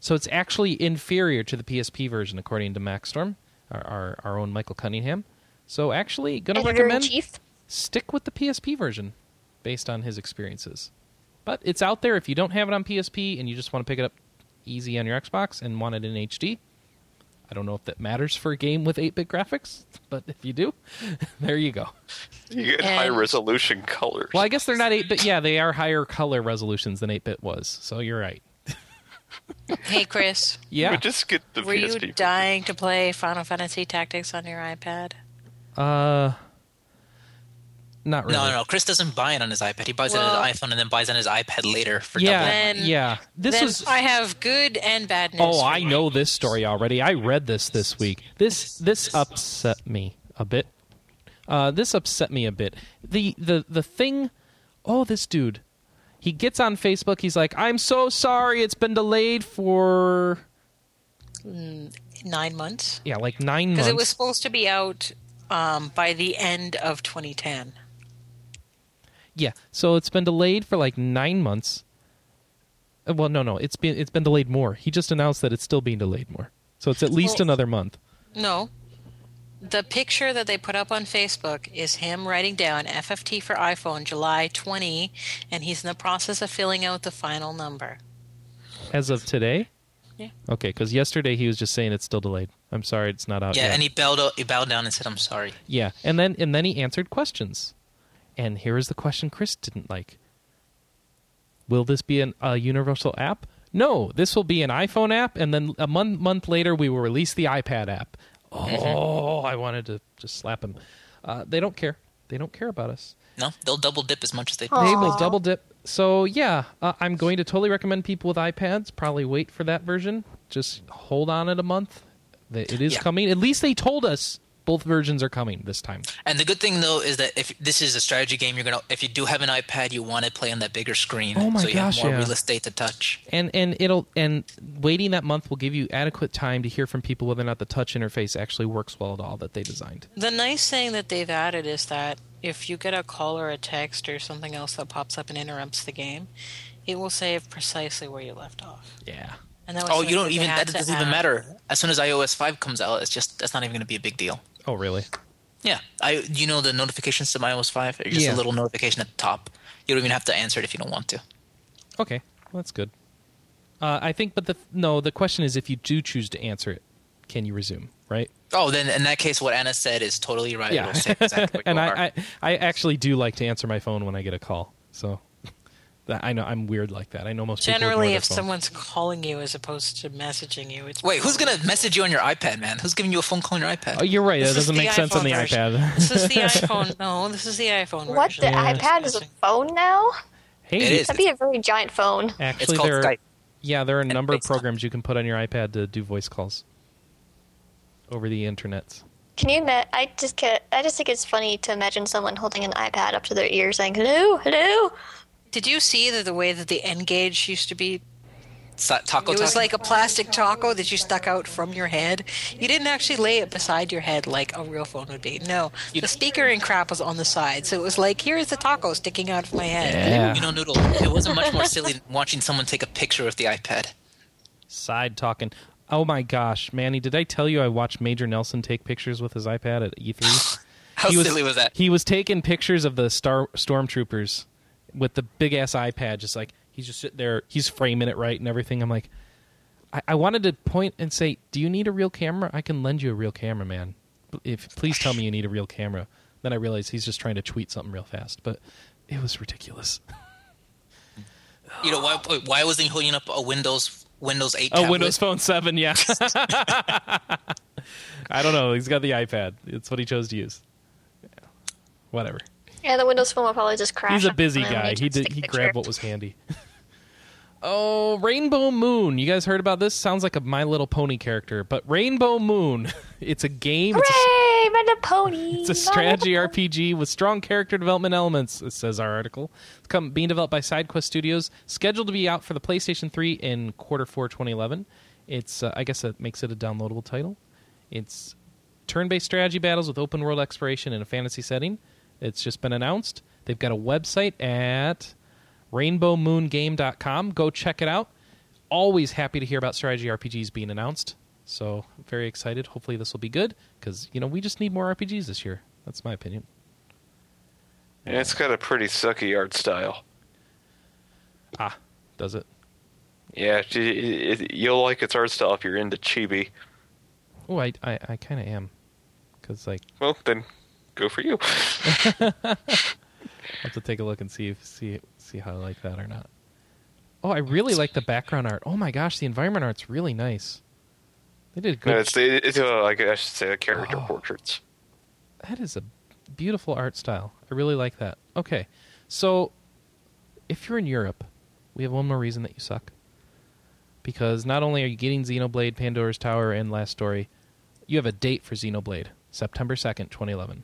So it's actually inferior to the PSP version, according to Macstorm, our, our, our own Michael Cunningham. So actually, gonna Editor recommend chief. stick with the PSP version based on his experiences. But it's out there if you don't have it on PSP and you just want to pick it up easy on your Xbox and want it in HD. I don't know if that matters for a game with 8 bit graphics, but if you do, there you go. You get And- high resolution colors. Well, I guess they're not 8 bit. Yeah, they are higher color resolutions than 8 bit was, so you're right. Hey, Chris, Yeah. But just get the were you dying to play Final Fantasy Tactics on your iPad? Uh, not really. No, no, no. Chris doesn't buy it on his iPad. He buys it on his iPhone and then buys it on his iPad later for Yeah, double. Then- yeah. This then was. I have good and bad news. Oh, for I know this story already. I read this this week. This this upset me a bit. Uh, this upset me a bit. The the the thing. Oh, this dude. He gets on Facebook. He's like, "I'm so sorry. It's been delayed for nine months yeah, like nine months." because it was supposed to be out um, by the end of 2010. Yeah, so it's been delayed for like nine months. Uh, Well, no, no, it's been it's been delayed more. He just announced that it's still being delayed more. So it's at least Well- another month. No. The picture that they put up on Facebook is him writing down FFT for iPhone July 20, and he's in the process of filling out the final number. As of today? Yeah. Okay, because yesterday he was just saying it's still delayed. I'm sorry, it's not out Yeah, yet. and he bowed, he bowed down and said, "I'm sorry." yeah, and then and then he answered questions. And here is the question Chris didn't like. Will this be an, a universal app? No, this will be an iPhone app, and then a month month later we will release the iPad app. Oh, I wanted to just slap him. Uh, they don't care. They don't care about us. No, they'll double dip as much as they. They will double dip. So yeah, uh, I'm going to totally recommend people with iPads probably wait for that version. Just hold on it a month. It is Yeah. coming. At least they told us both versions are coming this time. And the good thing though is that if this is a strategy game, you're gonna if you do have an iPad, you want to play on that bigger screen, Oh my so you gosh, have more yeah. real estate to touch. And and it'll and waiting that month will give you adequate time to hear from people whether or not the touch interface actually works well at all that they designed. The nice thing that they've added is that if you get a call or a text or something else that pops up and interrupts the game, it will save precisely where you left off. Yeah. And that was Oh, you don't even that doesn't even add. matter. As soon as iOS five comes out, it's just that's not even gonna be a big deal. Oh really? Yeah, I you know the notifications to my iOS five are just Yeah. a little notification at the top. You don't even have to answer it if you don't want to. Okay, well, that's good. Uh, I think, but the no, the question is if you do choose to answer it, can you resume? Right? Oh, then in that case, what Anna said is totally right. Yeah. Exactly and I. I, I actually do like to answer my phone when I get a call. So that I know I'm weird like that. I know most people Generally, ignore if someone's calling you as opposed to messaging you, it's Wait, who's gonna message you on your iPad, man? Who's giving you a phone call on your iPad? Oh, you're right. This That is doesn't make sense on the version. iPad. This is the iPhone. No, this is the iPhone What version. the iPad is a phone now? Hey, It is. That'd be a very giant phone. actually, called there. Are, Skype. yeah, there are a And number of programs you can put on your iPad to do voice calls over the internet. Can you? Ma- I just ca I just think it's funny to imagine someone holding an iPad up to their ear saying "Hello, hello." Did you see that the way that the N-Gage used to be? Sa- taco It was like a plastic taco that you stuck out from your head. You didn't actually lay it beside your head like a real phone would be. No, the speaker and crap was on the side, so it was like here's the taco sticking out of my head. Yeah. You know, Noodle, it wasn't much more silly than watching someone take a picture with the iPad. Side talking. Oh my gosh, Manny! Did I tell you I watched Major Nelson take pictures with his iPad at E3? How he was, silly was that? He was taking pictures of the star stormtroopers with the big ass iPad, just like he's just sitting there, he's framing it right and everything. I'm like, I, I wanted to point and say, "Do you need a real camera? I can lend you a real camera, man. If please tell me you need a real camera." Then I realized he's just trying to tweet something real fast, but it was ridiculous. You know, why, why wasn't he holding up a Windows Windows 8 Oh, tablet? Windows Phone Seven, yeah. I don't know. He's got the iPad. It's what he chose to use. Yeah. Whatever. Yeah, the Windows Phone will probably just crash. He's a busy guy. He did, he grabbed what was handy. oh, Rainbow Moon. You guys heard about this? Sounds like a My Little Pony character, but Rainbow Moon. It's a game. It's a, Hooray, my little pony! it's a strategy RPG with strong character development elements. It says our article. It's come, being developed by SideQuest Studios, scheduled to be out for the PlayStation 3 in quarter four 2011. It's uh, I guess that makes it a downloadable title. It's turn-based strategy battles with open world exploration in a fantasy setting. It's just been announced. They've got a website at rainbowmoongame.com. Go check it out. Always happy to hear about strategy RPGs being announced. So, very excited. Hopefully this will be good cuz you know, we just need more RPGs this year. That's my opinion. And it's got a pretty sucky art style. Ah, does it? Yeah, it- it- you'll like its art style if you're into chibi. Oh, I I, I kind of am. Cuz like Well, then go for you. I'll have to take a look and see if see see how I like that or not. Oh, I really like the background art. Oh my gosh, the environment art's really nice. They did good. No, it's it's uh, like I should say, character Oh. portraits. that is a beautiful art style. I really like that. Okay, so if you're in Europe, we have one more reason that you suck. Because not only are you getting Xenoblade, Pandora's Tower, and Last Story, you have a date for Xenoblade, September second, 2011.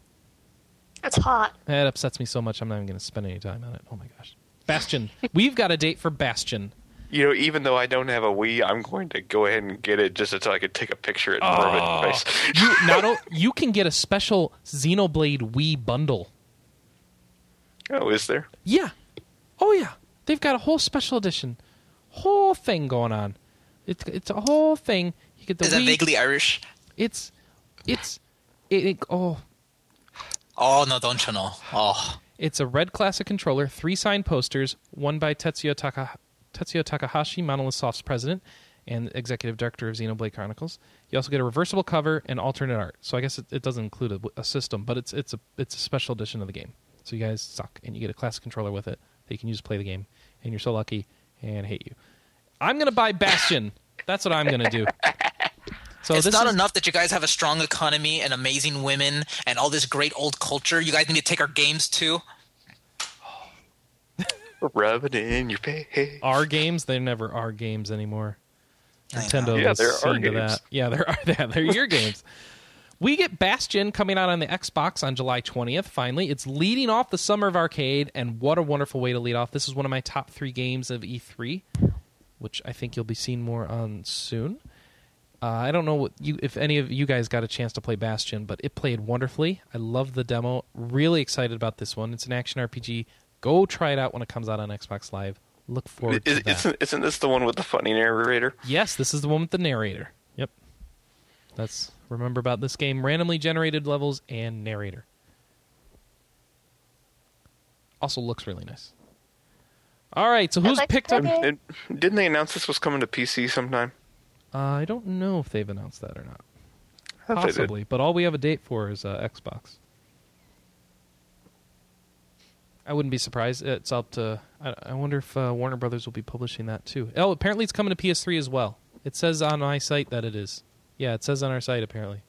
It's hot. That upsets me so much. I'm not even going to spend any time on it. Oh my gosh, Bastion. We've got a date for Bastion. You know, even though I don't have a Wii, I'm going to go ahead and get it just so I could take a picture and Oh. rub it oh. face. You not o- you can get a special Xenoblade Wii bundle. Oh, is there? Yeah. Oh yeah. They've got a whole special edition, whole thing going on. It's it's a whole thing. You get the Is that vaguely Irish? It's it's it, it oh Oh, no, don't you know? Oh. It's a red classic controller, three signed posters, one by Tetsuya, Taka- Tetsuya Takahashi, Monolith Soft's president and executive director of Xenoblade Chronicles. You also get a reversible cover and alternate art. So I guess it, it doesn't include a, a system, but it's it's a it's a special edition of the game. So you guys suck, and you get a classic controller with it that you can use to play the game. And you're so lucky, and hate you. I'm gonna buy Bastion. That's what I'm gonna do. So it's this not is, enough that you guys have a strong economy and amazing women and all this great old culture. You guys need to take our games too. Rub it in your face. our games. They never are games anymore. Nintendo Yeah, has they're our games. that. Yeah, there are that. They're your games. We get Bastion coming out on the Xbox on July 20th. Finally, it's leading off the summer of arcade, and what a wonderful way to lead off. This is one of my top three games of E3, which I think you'll be seeing more on soon. Uh, I don't know what you if any of you guys got a chance to play Bastion, but it played wonderfully. I love the demo. Really excited about this one. It's an action RPG. Go try it out when it comes out on Xbox Live. Look forward Is, to that. isn't, isn't this the one with the funny narrator? Yes, this is the one with the narrator. Yep. That's remember about this game: randomly generated levels and narrator. Also looks really nice. All right, so who's like picked that up? game. And didn't they announce this was coming to PC sometime? Uh, I don't know if they've announced that or not. I thought they did. Possibly, but all we have a date for is uh, Xbox. I wouldn't be surprised. It's up to. I, I wonder if uh, Warner Brothers will be publishing that too. Oh, apparently it's coming to PS3 as well. It says on my site that it is. Yeah, it says on our site apparently.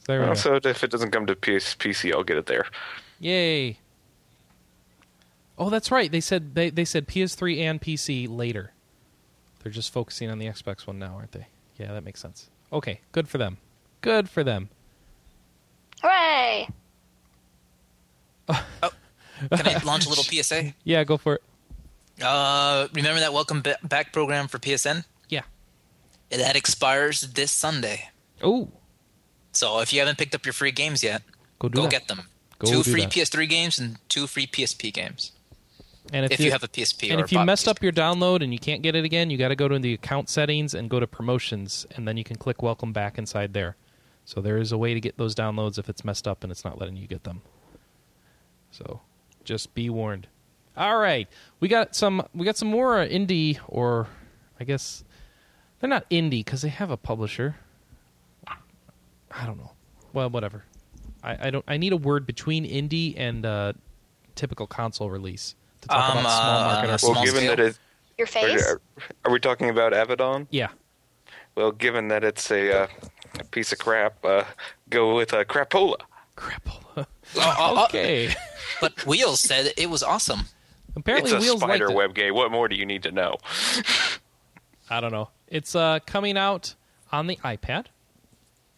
So there we go. If it doesn't come to PS, PC, I'll get it there. Yay! Oh, that's right. They said they they said PS3 and PC later. They're just focusing on the Xbox One now, aren't they? Yeah, that makes sense. Okay, good for them. Good for them. Hooray! oh, Can I launch a little PSA? Yeah, go for it. Uh, remember that welcome back program for PSN? Yeah. That expires this Sunday. Oh, So if you haven't picked up your free games yet, go do go that. get them. Go two do free that. PS3 games and two free PSP games. And If, you, have a PSP and or if you messed PSP. up your download and you can't get it again, you got to go to the account settings and go to promotions, and then you can click welcome back inside there. So there is a way to get those downloads if it's messed up and it's not letting you get them. So just be warned. All right, we got some we got some more uh, indie or I guess they're not indie because they have a publisher. I don't know. Well, whatever. I, I don't. I need a word between indie and uh, typical console release to talk Um, about small uh, market well, RPGs. Well, given scale. that it, Your face? are, are we talking about Avadon? Yeah. Well, given that it's a, uh, a piece of crap, uh, go with uh, Crapola. Crapola. Oh, oh, oh, okay. but Wheels said it was awesome. Apparently, it's a Wheels spider it. web game. What more do you need to know? I don't know. It's uh, coming out on the iPad,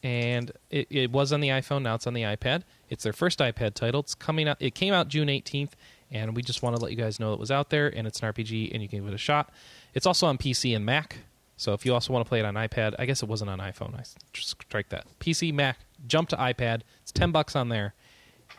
and it, it was on the iPhone. Now it's on the iPad. It's their first iPad title. It's coming out. It came out June 18th, and we just want to let you guys know it was out there, and it's an RPG, and you can give it a shot. It's also on PC and Mac. So if you also want to play it on iPad, I guess it wasn't on iPhone. I just strike that. PC, Mac, jump to iPad. It's ten bucks on there,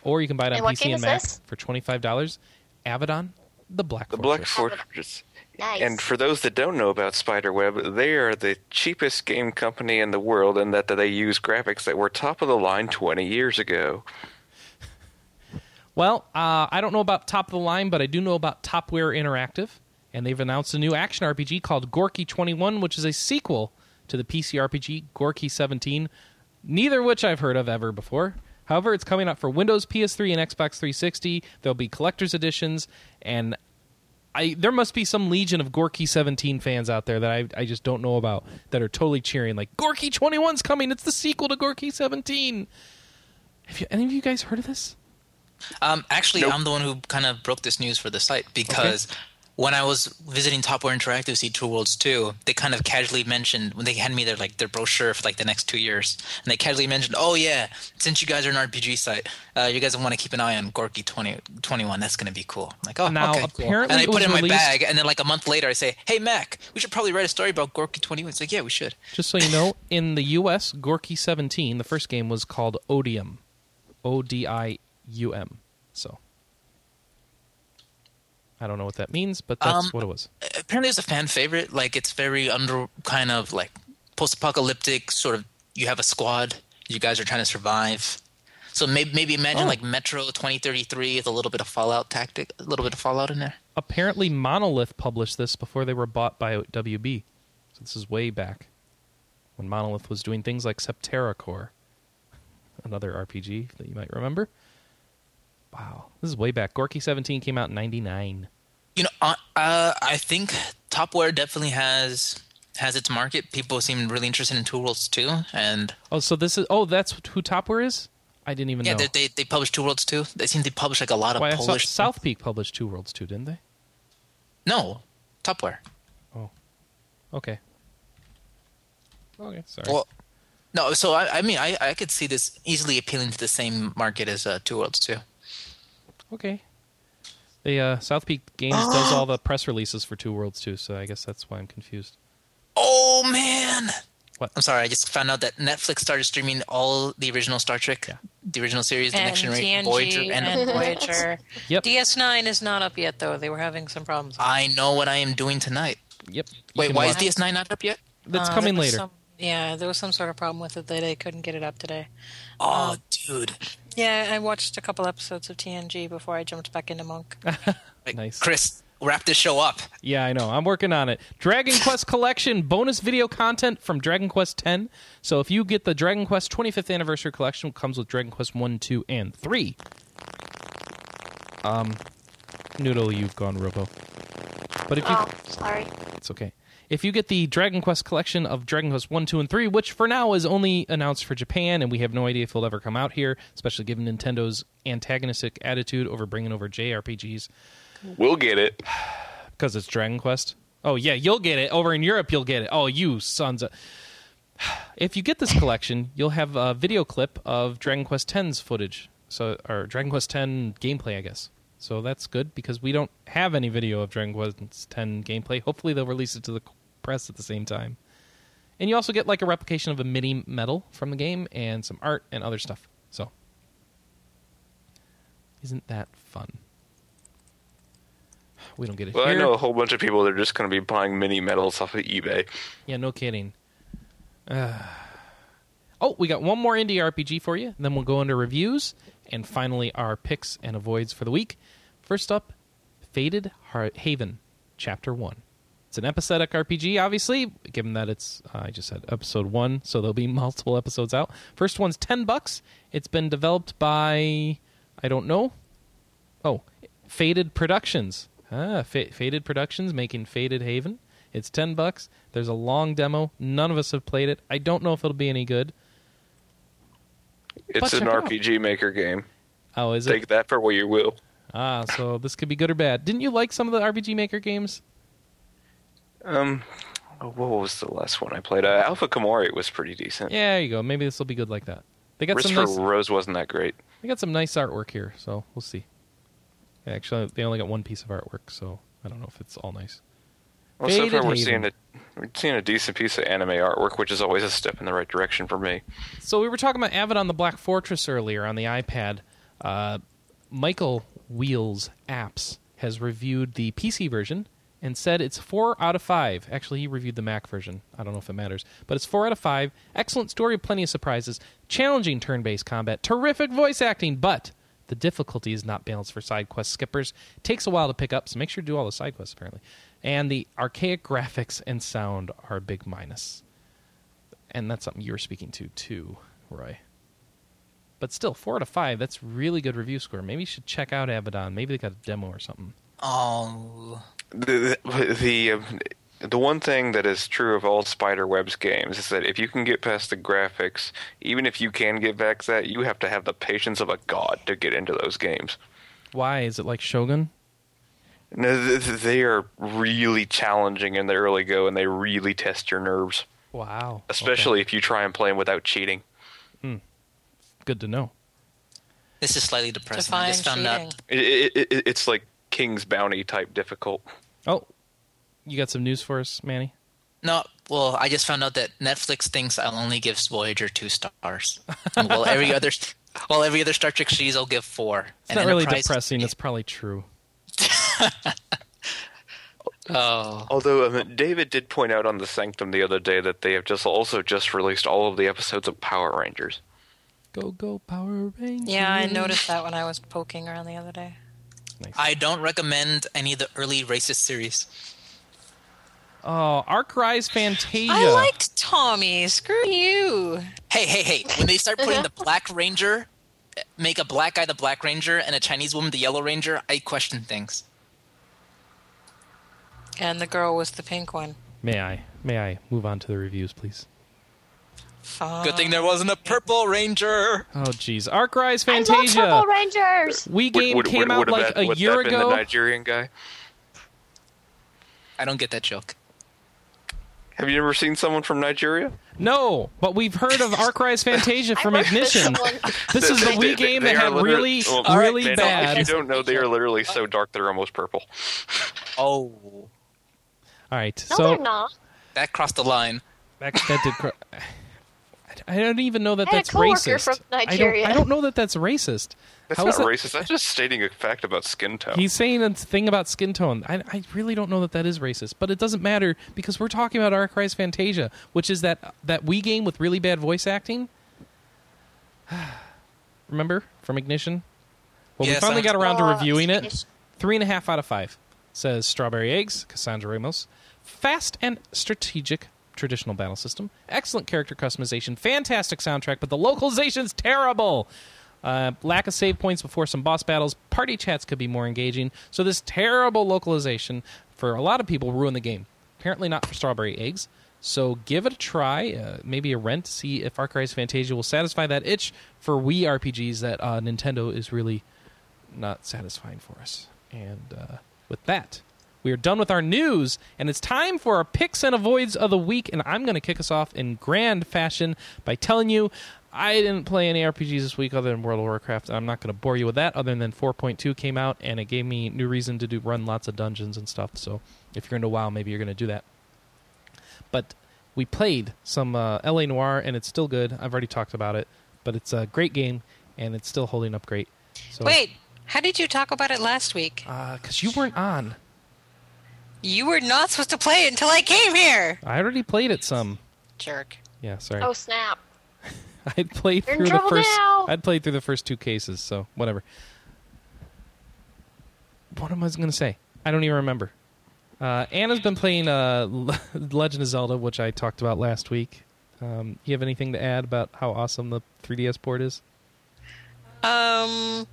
or you can buy it on And PC and Mac this? for twenty five dollars. Avadon, the Black The Black Fortress. Fortress. Nice. And for those that don't know about Spiderweb, they are the cheapest game company in the world in that they use graphics that were top of the line 20 years ago. Well, uh, I don't know about top of the line, but I do know about Topware Interactive, and they've announced a new action RPG called Gorky 21, which is a sequel to the PC RPG Gorky 17, neither of which I've heard of ever before. However, it's coming out for Windows, PS3, and Xbox 360. There'll be collector's editions, and I there must be some legion of Gorky 17 fans out there that I, I just don't know about that are totally cheering like Gorky 21's coming. It's the sequel to Gorky 17. Have you, any of you guys heard of this? Um, actually, Nope. I'm the one who kind of broke this news for the site because when I was visiting Topware Interactive to see Two Worlds 2, they kind of casually mentioned when they handed me their like their brochure for like the next two years, and they casually mentioned, "Oh yeah, since you guys are an RPG site, uh, you guys want to keep an eye on Gorky 20, 21. That's going to be cool." I'm like, "Oh, Now, okay, cool." apparently And I put it in my bag, and then like a month later, I say, "Hey Mac, we should probably write a story about Gorky 21." It's like, "Yeah, we should." Just so you know, in the U.S., Gorky 17, the first game was called Odium. O D I U M. So. I don't know what that means, but that's Um, what it was. apparently it's a fan favorite. Like it's very under kind of like post-apocalyptic sort of. You have a squad. You guys are trying to survive. So maybe maybe imagine Oh. like Metro 2033 with a little bit of Fallout tactic, a little bit of Fallout in there. Apparently, Monolith published this before they were bought by WB. So this is way back when Monolith was doing things like Septerra Core, another RPG that you might remember. Wow, this is way back. Gorky 17 came out in 99. You know, uh, uh, I think Topware definitely has has its market. People seem really interested in Two Worlds too, and Oh, so this is. Oh, that's who Topware is? I didn't even yeah, know. they, they they publish Two Worlds too. They seem to publish like a lot of Why, Polish. South Peak published Two Worlds too, didn't they? No, Topware. Oh, okay. Okay, sorry. Well, no. So I, I mean, I, I could see this easily appealing to the same market as uh, Two Worlds too. Okay. The uh, South Peak Games does all the press releases for Two Worlds too, so I guess that's why I'm confused. Oh man! What? I'm sorry. I just found out that Netflix started streaming all the original Star Trek, Yeah. the original series, the and Next Generation, TNG Voyager, and, and, Voyager. Yep. DS9 is not up yet, though. They were having some problems. I know what I am doing tonight. Yep. You Wait, why watch- is DS9 not up yet? That's Uh, coming later. some- yeah, there was some sort of problem with it that they couldn't get it up today. Oh, dude. Yeah, I watched a couple episodes of TNG before I jumped back into Monk. Like, Nice. Chris, wrap this show up. Yeah, I know. I'm working on it. Dragon Quest Collection bonus video content from Dragon Quest X. So if you get the Dragon Quest 25th anniversary collection, it comes with Dragon Quest 1, 2, and 3. Um, Noodle, you've gone robo. But if you, Oh, sorry. it's okay. If you get the Dragon Quest collection of Dragon Quest 1, 2, and 3, which for now is only announced for Japan, and we have no idea if it'll ever come out here, especially given Nintendo's antagonistic attitude over bringing over JRPGs. We'll get it. because it's Dragon Quest. Oh yeah, you'll get it over in Europe. You'll get it. Oh, you sons of. If you get this collection, you'll have a video clip of Dragon Quest X's footage. So, or Dragon Quest X gameplay, I guess. So that's good because we don't have any video of Dragon Quest X gameplay. Hopefully, they'll release it to the press at the same time. And you also get like a replication of a mini medal from the game and some art and other stuff. So, isn't that fun? We don't get it Well, here. I know a whole bunch of people that are just going to be buying mini medals off of eBay. Yeah, no kidding. Uh, oh, we got one more indie RPG for you. Then we'll go into reviews and finally our picks and avoids for the week. First up, Faded Haven, Chapter One. It's an episodic RPG, obviously, given that it's uh, I just said episode one, so there'll be multiple episodes out. First one's ten bucks. It's been developed by I don't know. Oh, Faded Productions. Ah, Fa- Faded Productions making Faded Haven. It's ten bucks. There's a long demo. None of us have played it. I don't know if it'll be any good. It's an check it out. RPG maker game. Oh, is it? Take that for what you will. Ah, so this could be good or bad. Didn't you like some of the RPG Maker games? Um, oh, what was the last one I played? Uh, Alpha Kimori was pretty decent. Yeah, there you go. Maybe this will be good like that. They got some Christopher nice. Rose wasn't that great. They got some nice artwork here, so we'll see. Actually, they only got one piece of artwork, so I don't know if it's all nice. Well, so far we're seeing a we're seeing a decent piece of anime artwork, which is always a step in the right direction for me. So we were talking about Avadon the Black Fortress earlier on the iPad. Uh, Michael Wheels Apps has reviewed the PC version and said it's four out of five. Actually, he reviewed the Mac version. I don't know if it matters, but it's four out of five. Excellent story, plenty of surprises, challenging turn-based combat, terrific voice acting, but the difficulty is not balanced for side quest skippers. takes a while to pick up, so make sure to do all the side quests apparently. And the archaic graphics and sound are a big minus. and that's something you were speaking to too, Roy. But still, four out of five. That's really good review score. Maybe you should check out Avadon. Maybe they got a demo or something. Oh, The the the, um, the one thing that is true of all Spiderweb's games is that if you can get past the graphics, even if you can get back that, you have to have the patience of a god to get into those games. Why is it like Shogun? No, th- th- they are really challenging in the early go, and they really test your nerves, Wow. especially Okay. if you try and play them without cheating. good to know. this is slightly depressing. I Define just found cheating. out. It, it, it, it's like King's Bounty type difficult. Oh, you got some news for us, Manny? No, well, I just found out that Netflix thinks I'll only give Voyager two stars, well, every other, while every other Star Trek series I'll give four. It's not really depressing. It's probably true. Oh, Although um, David did point out on the Sanctum the other day that they have just also just released all of the episodes of Power Rangers. Go go Power Rangers. Yeah, I noticed that when I was poking around the other day. Nice. I don't recommend any of the early racist series. oh, Arc Rise Fantasia. I liked Tommy. Screw you. Hey, hey, hey! When they start putting uh-huh. the Black Ranger, make a black guy the Black Ranger and a Chinese woman the Yellow Ranger, I question things. And the girl was the pink one. May I? May I move on to the reviews, please? Fine. Good thing there wasn't a Purple Ranger. Oh, jeez. Arc Rise I love Fantasia. Purple Rangers. We game Would- would- came would- out like that- a year that been ago. the Nigerian guy. I don't get that joke. Have you ever seen someone from Nigeria? No, but we've heard of Arc Rise Fantasia from I worked with Ignition. This is the They- Wii they- game they that had really, well, really man, bad. If you don't know, they are literally so dark they're almost purple. Oh, All right, No, so they're not. that crossed the line. that, that did. Cr- I don't even know that I had a that's racist. from I don't. I don't know that that's racist. That's How not is that- racist. That's just stating a fact about skin tone. He's saying a thing about skin tone. I, I really don't know that that is racist, but it doesn't matter because we're talking about Arc Rise Fantasia, which is that that Wii game with really bad voice acting. Remember from Ignition? Well, Yes, we finally I- got around to reviewing it. Three and a half out of five says Strawberry Eggs, Cassandra Ramos. Fast and strategic traditional battle system. Excellent character customization. Fantastic soundtrack, but the localization's terrible. Uh, lack of save points before some boss battles. Party chats could be more engaging. So this terrible localization for a lot of people ruined the game. Apparently not for Strawberry Eggs. So give it a try, uh, maybe a rent, see if Arc Rise Fantasia will satisfy that itch for Wii RPGs that uh, Nintendo is really not satisfying for us. And uh, with that, we are done with our news, and it's time for our picks and avoids of the week. And I'm going to kick us off in grand fashion by telling you I didn't play any RPGs this week other than World of Warcraft. I'm not going to bore you with that, other than 4.2 came out and it gave me new reason to do run lots of dungeons and stuff. So if you're into WoW, maybe you're going to do that. But we played some uh, LA Noir, and it's still good. I've already talked about it, but it's a great game, and it's still holding up great. So, Wait, how did you talk about it last week? because you weren't on. You were not supposed to play it until I came here. I already played it some. Jerk. Yeah, sorry. Oh snap! I'd played You're in through the first. now. I'd played through the first two cases, so whatever. What am I going to say? I don't even remember. Uh, Anna's been playing uh, Legend of Zelda, which I talked about last week. Um, you have anything to add about how awesome the 3DS port is? Um,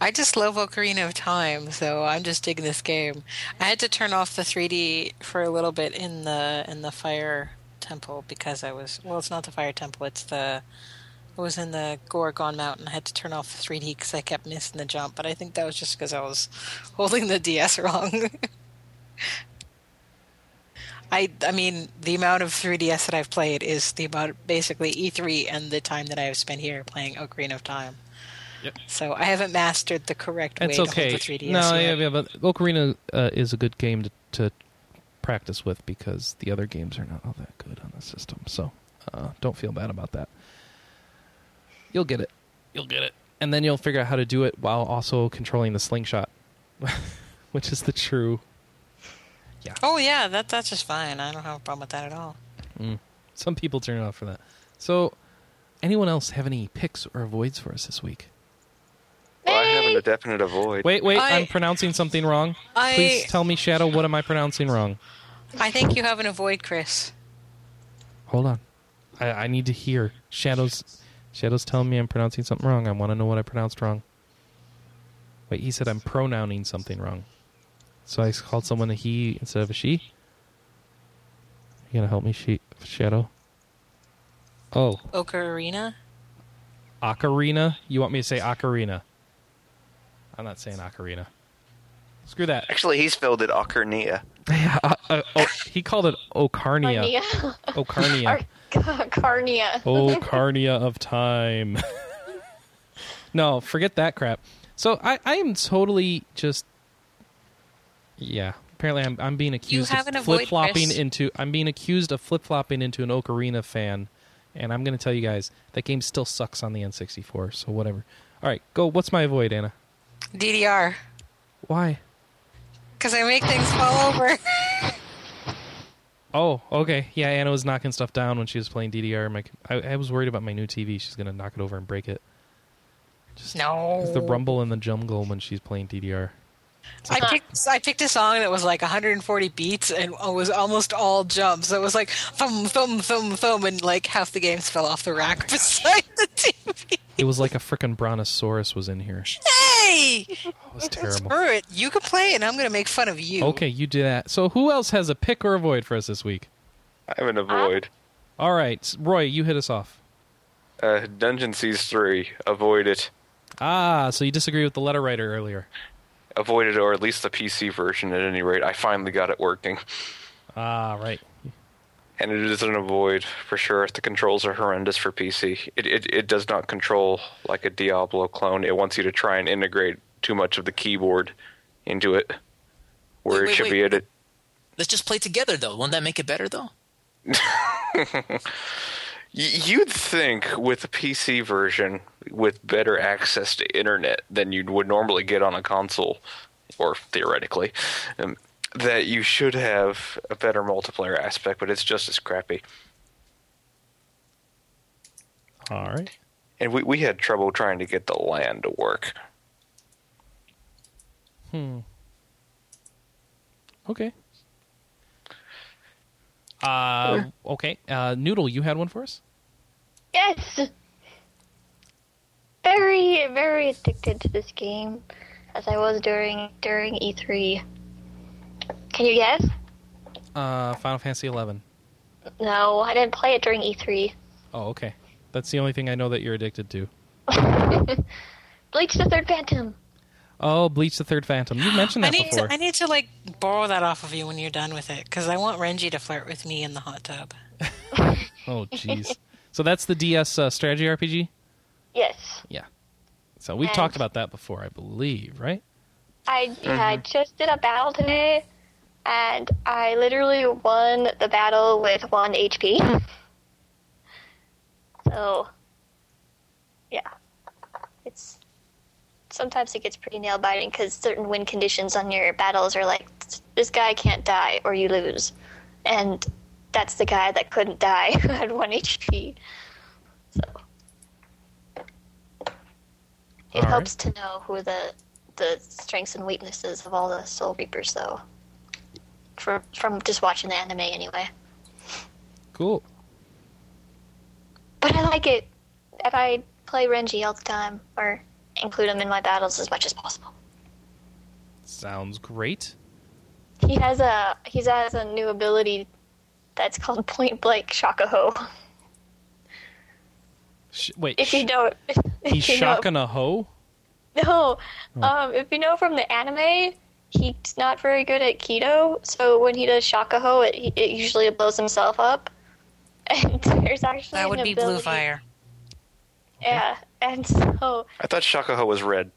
I just love Ocarina of Time, so I'm just digging this game. I had to turn off the 3D for a little bit in the in the Fire Temple because I was well, it's not the Fire Temple, it's the I was in the Gorgon Mountain. I had to turn off the 3D because I kept missing the jump, but I think that was just because I was holding the DS wrong. I I mean the amount of 3DS that I've played is the amount basically E3 and the time that I have spent here playing Ocarina of Time. Yep. So I haven't mastered the correct way okay. to hold the 3DS no, yeah, yet. yeah, but Ocarina uh, is a good game to, to practice with because the other games are not all that good on the system. So uh, don't feel bad about that. You'll get it. You'll get it. And then you'll figure out how to do it while also controlling the slingshot, which is the true. Yeah. Oh yeah, that that's just fine. I don't have a problem with that at all. Some people turn it off for that. So, anyone else have any picks or avoids for us this week? Well, I have Hey! a definite avoid. Wait, wait, I- I'm pronouncing something wrong. I- Please tell me, Shadow, what am I pronouncing wrong? I think you have an avoid, Chris. Hold on. I, I need to hear. Shadow's Shadow's telling me I'm pronouncing something wrong. I want to know what I pronounced wrong. Wait, he said I'm pronouncing something wrong. So I called someone a he instead of a she? You gonna help me, she, Shadow? Oh, Ocarina. ocarina? You want me to say ocarina? I'm not saying ocarina. Screw that. Actually, he spelled it Ocarnia. Yeah, uh, uh, oh, he called it Ocarnia. Carnia. Ocarnia. Ar- Carnia. Oh, Carnia of Time. no, forget that crap. So I, I am totally just, yeah. Apparently, I'm I'm being accused have an of flip flopping into. I'm being accused of flip flopping into an Ocarina fan, and I'm going to tell you guys that game still sucks on the N64. So whatever. All right, go. What's my avoid, Anna? DDR. Why? Because I make things fall over. Oh, okay. Yeah, Anna was knocking stuff down when she was playing DDR. My, I, I was worried about my new TV. She's going to knock it over and break it. Just no. the rumble in the jungle when she's playing DDR. I picked I picked a song that was like 140 beats and it was almost all jumps. It was like thumb thumb thumb thumb and like half the games fell off the rack beside the TV. It was like a frickin' brontosaurus was in here. Hey, It was terrible. screw it! You can play and I'm gonna make fun of you. Okay, you do that. So who else has a pick or avoid for us this week? I have an avoid. All right, Roy, you hit us off. Uh, Dungeon Siege 3. Avoid it. Ah, so you disagree with the letter writer earlier. Avoid it, or at least the PC version at any rate. I finally got it working. Ah, right. And it is an avoid for sure. The controls are horrendous for PC. It, it it does not control like a Diablo clone. It wants you to try and integrate too much of the keyboard into it, where Wait, it should wait. be at it. Let's just play together, though. Won't that make it better, though? You'd think with a PC version with better access to internet than you would normally get on a console, or theoretically, um, that you should have a better multiplayer aspect, but it's just as crappy. All right. And we, we had trouble trying to get the land to work. Hmm. Okay. Uh, okay. Uh, Noodle, you had one for us? Yes. Very, very addicted to this game, as I was during during E3. Can you guess? Uh, Final Fantasy Eleven. No, I didn't play it during E E3. Oh, okay. That's the only thing I know that you're addicted to. Bleach the Third Phantom. Oh, Bleach the Third Phantom. You mentioned I that need before. to I need to like borrow that off of you when you're done with it because I want Renji to flirt with me in the hot tub. Oh, jeez. so that's the DS uh, strategy RPG. Yes. Yeah. So we've And- talked about that before, I believe, right? I yeah, I just did a battle today, and I literally won the battle with one HP. So, yeah, it's sometimes it gets pretty nail biting because certain win conditions on your battles are like this guy can't die or you lose, and that's the guy that couldn't die who had one HP. So it All right. helps to know who the the strengths and weaknesses of all the Soul Reapers, though. For, from just watching the anime, anyway. Cool. But I like it, and I play Renji all the time, or include him in my battles as much as possible. Sounds great. He has a he has a new ability that's called Point Blank Shakkaho. Sh- wait, If you don't, he's if shocking a hoe? No, um, if you know from the anime, he's not very good at kido. So when he does Shakkaho, it, it usually blows himself up. And there's actually That would an be Blue Fire. Yeah, and so I thought Shakkaho was red.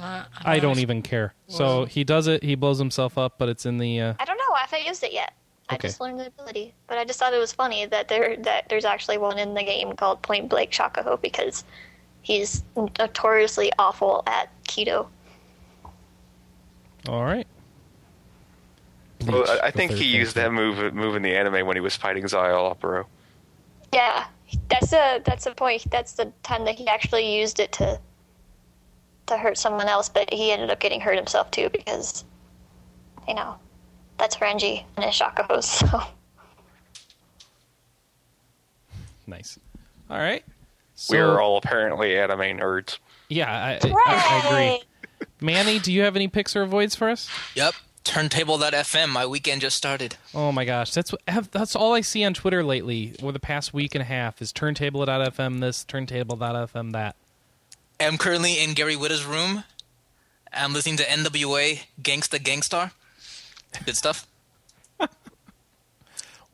Uh, I don't even care. So he does it, he blows himself up, but it's in the. Uh, I don't know. If I haven't used it yet. I Okay. just learned the ability, but I just thought it was funny that there that there's actually one in the game called Point Blank Shakkaho because he's notoriously awful at kido. All right. Well, Bleach, I, I think he used that move move in the anime when he was fighting Zio Opero. Yeah, that's a that's a point. That's the time that he actually used it to to hurt someone else, but he ended up getting hurt himself too because you know that's Renji and his Shakkahos. So Nice. All right. So, we are all apparently anime nerds. Yeah, I, I, I agree. Hooray! Manny, do you have any picks or avoids for us? Yep. Turntable.fm. My weekend just started. Oh my gosh, that's what, that's all I see on Twitter lately. Over the past week and a half is turntable.fm this, turntable.fm that. I'm currently in Gary Whitta's room. I'm listening to NWA Gangsta Gangstar. Good stuff.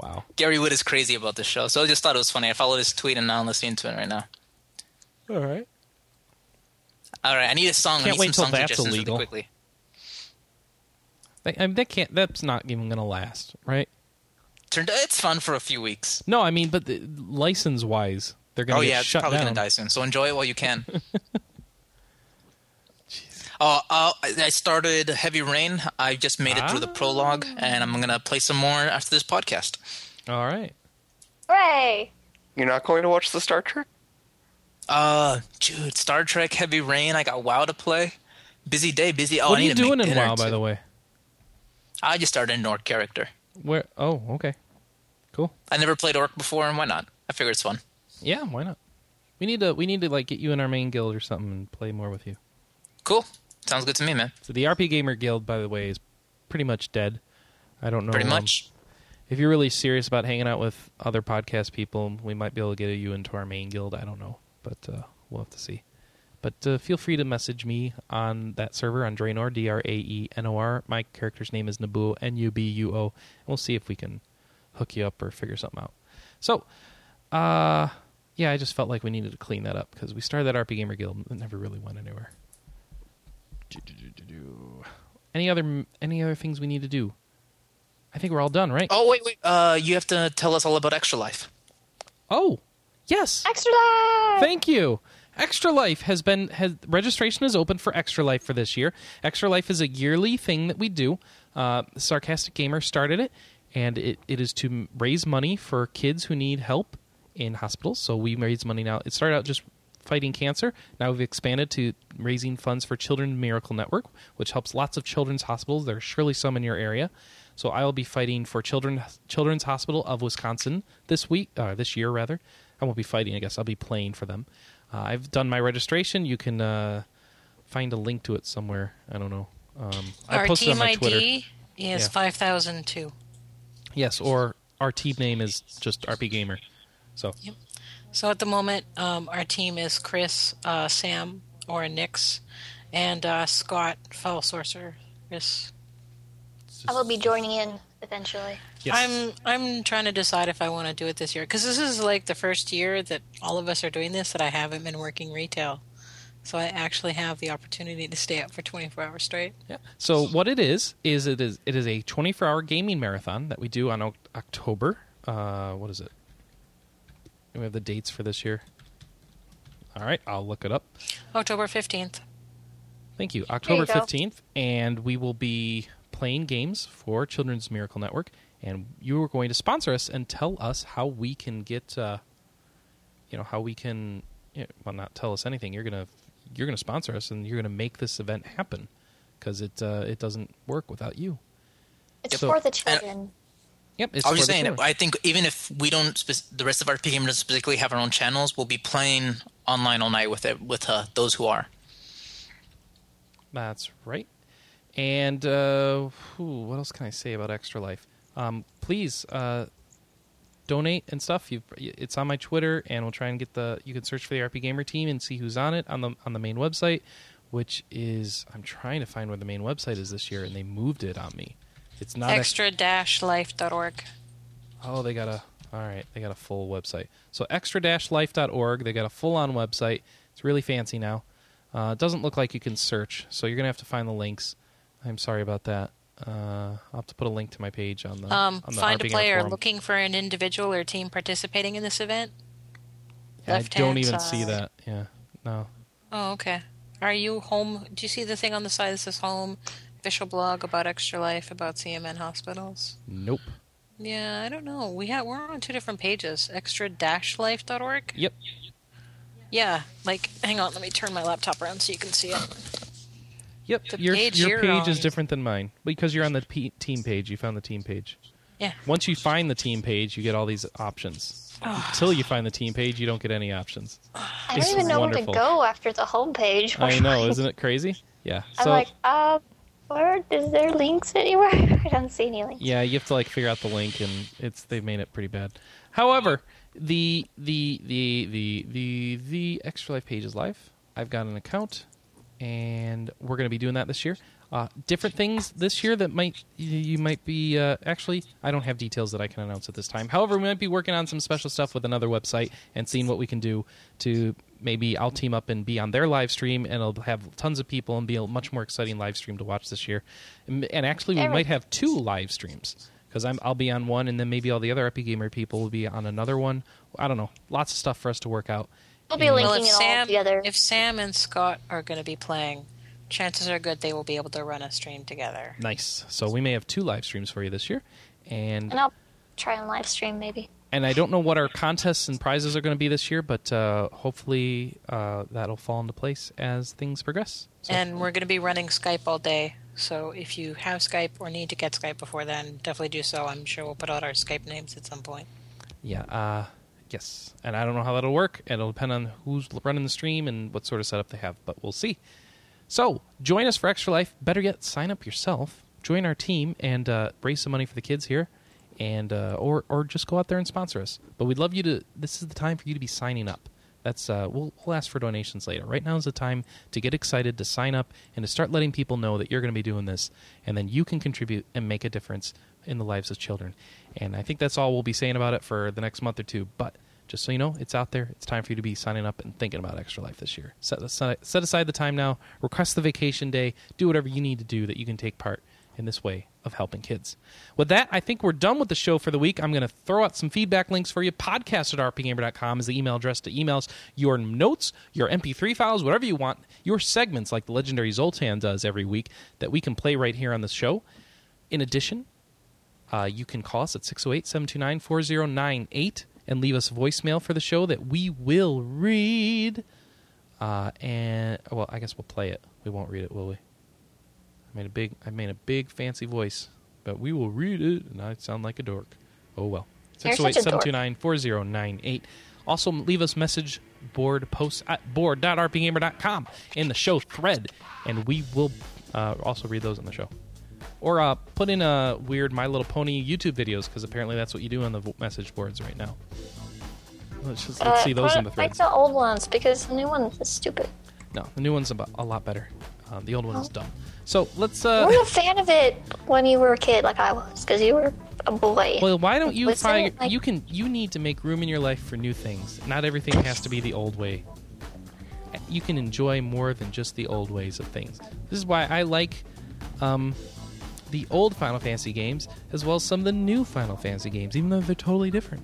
Wow. Gary Whitta is crazy about this show, so I just thought it was funny. I followed his tweet and now I'm listening to it right now. All right. All right, I need a song. Can't I need wait some till song that's suggestions illegal. really quickly. That, I mean, that can't. That's not even going to last, right? Turned it's fun for a few weeks. No, I mean, but the, license wise, they're going Oh to get yeah, it's shut probably gonna die soon. So enjoy it while you can. Oh, uh, I I started Heavy Rain. I just made it through the prologue, and I'm gonna play some more after this podcast. All right. Hooray! You're not going to watch the Star Trek? Uh, dude, Star Trek Heavy Rain. I got WoW to play. Busy day, busy. Oh, what I are you doing in WoW, by the way? I just started an orc character. Where? Oh, okay. Cool. I never played orc before, and why not? I figured it's fun. Yeah, why not? We need to we need to like get you in our main guild or something and play more with you. Cool. Sounds good to me, man. So the RPGamer Guild, by the way, is pretty much dead. I don't know. Pretty um, much. If you're really serious about hanging out with other podcast people, we might be able to get you into our main guild. I don't know, but uh, we'll have to see. But uh, feel free to message me on that server on Draenor, D R A E N O R. My character's name is Nubuo, N U B U O. And we'll see if we can hook you up or figure something out. So, uh, yeah, I just felt like we needed to clean that up because we started that RPGamer Guild and it never really went anywhere. Do-do-do-do-do. Any other any other things we need to do? I think we're all done, right? Oh wait, wait. Uh, you have to tell us all about Extra Life. Oh, yes. Extra life! Thank you. Extra Life has been has registration is open for Extra Life for this year. Extra Life is a yearly thing that we do. Uh, Sarcastic Gamer started it, and it, it is to raise money for kids who need help in hospitals. So we raise money now. It started out just fighting cancer. Now we've expanded to raising funds for Children Miracle Network, which helps lots of children's hospitals. There are surely some in your area. So I will be fighting for Children Children's Hospital of Wisconsin this week, uh, this year rather. I won't be fighting. I guess I'll be playing for them. Uh, I've done my registration. You can uh, find a link to it somewhere. I don't know. Um, I Our posted it on team my Twitter. ID is Yeah. 5002. Yes, or our team name is just RPGamer. So So at the moment, um, our team is Chris, uh, Sam, or Nix, and uh, Scott Foul Sorcerer. Yes. I will be joining in eventually. Yes. I'm I'm trying to decide if I want to do it this year because this is like the first year that all of us are doing this that I haven't been working retail, so I actually have the opportunity to stay up for 24 hours straight. Yeah. So what it is is it is it is a 24-hour gaming marathon that we do on Oc- October. Uh, what is it? We have the dates for this year. All right, I'll look it up. October 15th. Thank you. October go. 15th, and we will be playing games for Children's Miracle Network, and you are going to sponsor us and tell us how we can get, uh, you know, how we can, you know, well, not tell us anything. You're gonna, you're gonna sponsor us, and you're gonna make this event happen because it, uh, it doesn't work without you. It's So- for the children. Yep. It's I was just saying, children. I think even if we don't, spec- the rest of our PKM doesn't specifically have our own channels, we'll be playing online all night with it, with uh, those who are. That's right. And uh, whew, what else can I say about Extra Life? Um, please uh, donate and stuff. you it's on my Twitter, and we'll try and get the. You can search for the RPGamer team and see who's on it on the on the main website, which is I'm trying to find where the main website is this year, and they moved it on me. It's not ex- Extra-life.org. Oh, they got a all right. They got a full website. So extra-life.org. They got a full-on website. It's really fancy now. Uh, it doesn't look like you can search, so you're gonna have to find the links. I'm sorry about that. Uh, I'll have to put a link to my page on the Um, on the find a player forum. looking for an individual or team participating in this event. Yeah, I don't even see that. Yeah, no. Oh, okay. Are you home? Do you see the thing on the side that says home? Official blog about Extra Life about CMN hospitals. Nope. Yeah, I don't know. We have we're on two different pages. Extra dash life.org? Yep. Yeah, like hang on, let me turn my laptop around so you can see it. Yep. The your page your you're page is different than mine because you're on the P- team page. You found the team page. Yeah. Once you find the team page, you get all these options. Until you find the team page, you don't get any options. I don't even know wonderful. where to go after the homepage. I know, isn't it crazy? Yeah. I'm So like, uh, where is there links anywhere? I don't see any links. yeah, you have to like figure out the link, and it's they made it pretty bad. However, the the the the the the extra life page is live. I've got an account, and we're going to be doing that this year. Uh, different things this year that might you, might be uh, actually I don't have details that I can announce at this time. However, we might be working on some special stuff with another website and seeing what we can do to maybe I'll team up and be on their live stream and I'll have tons of people and be a much more exciting live stream to watch this year. And, and actually, we might have two live streams because I'm I'll be on one and then maybe all the other Epic Gamer people will be on another one. I don't know. Lots of stuff for us to work out. We'll be Well, linking Well, if it all Sam together. if Sam and Scott are going to be playing, chances are good they will be able to run a stream together. Nice. So we may have two live streams for you this year, and and I'll try and live stream maybe. and I don't know what our contests and prizes are going to be this year, but uh, hopefully uh, that'll fall into place as things progress. So, And we're going to be running Skype all day. So if you have Skype or need to get Skype before then, definitely do so. I'm sure we'll put out our Skype names at some point. yeah, uh, yes, and I don't know how that'll work. It'll depend on who's running the stream and what sort of setup they have, but we'll see. So join us for Extra Life. Better yet, sign up yourself, join our team, and uh, raise some money for the kids here. And uh, or or just go out there and sponsor us. But we'd love you to. This is the time for you to be signing up. That's uh, we'll we'll ask for donations later. Right now is the time to get excited, to sign up, and to start letting people know that you're going to be doing this, and then you can contribute and make a difference in the lives of children. And I think that's all we'll be saying about it for the next month or two. But just so you know, it's out there. It's time for you to be signing up and thinking about Extra Life this year. Set aside, set aside the time now. Request the vacation day. Do whatever you need to do that you can take part in this way of helping kids. With that, I think we're done with the show for the week. I'm going to throw out some feedback links for you. Podcast at rpgamer.com is the email address to emails your notes, your MP3 files, whatever you want, your segments like the legendary Zoltan does every week that we can play right here on the show. In addition, uh, you can call us at 608 729 4098 and leave us voicemail for the show that we will read. Uh, and, well, I guess we'll play it. We won't read it, will we? I made a big, I made a big fancy voice, but we will read it, and I sound like a dork. Oh well. You're such a dork. 608-729-4098. Also, leave us message board posts at board.rpgamer.com in the show thread, and we will uh, also read those on the show. Or uh, put in a weird My Little Pony YouTube videos because apparently that's what you do on the message boards right now. Let's just let's Uh, see those in the Like threads. the old ones because the new ones is stupid. No, the new one's a lot better. Uh, the old one is dumb. So let's. Were Uh, you a fan of it when you were a kid, like I was? Because you were a boy. well, why don't you find like- you can you need to make room in your life for new things. Not everything has to be the old way. You can enjoy more than just the old ways of things. This is why I like um, the old Final Fantasy games as well as some of the new Final Fantasy games, even though they're totally different.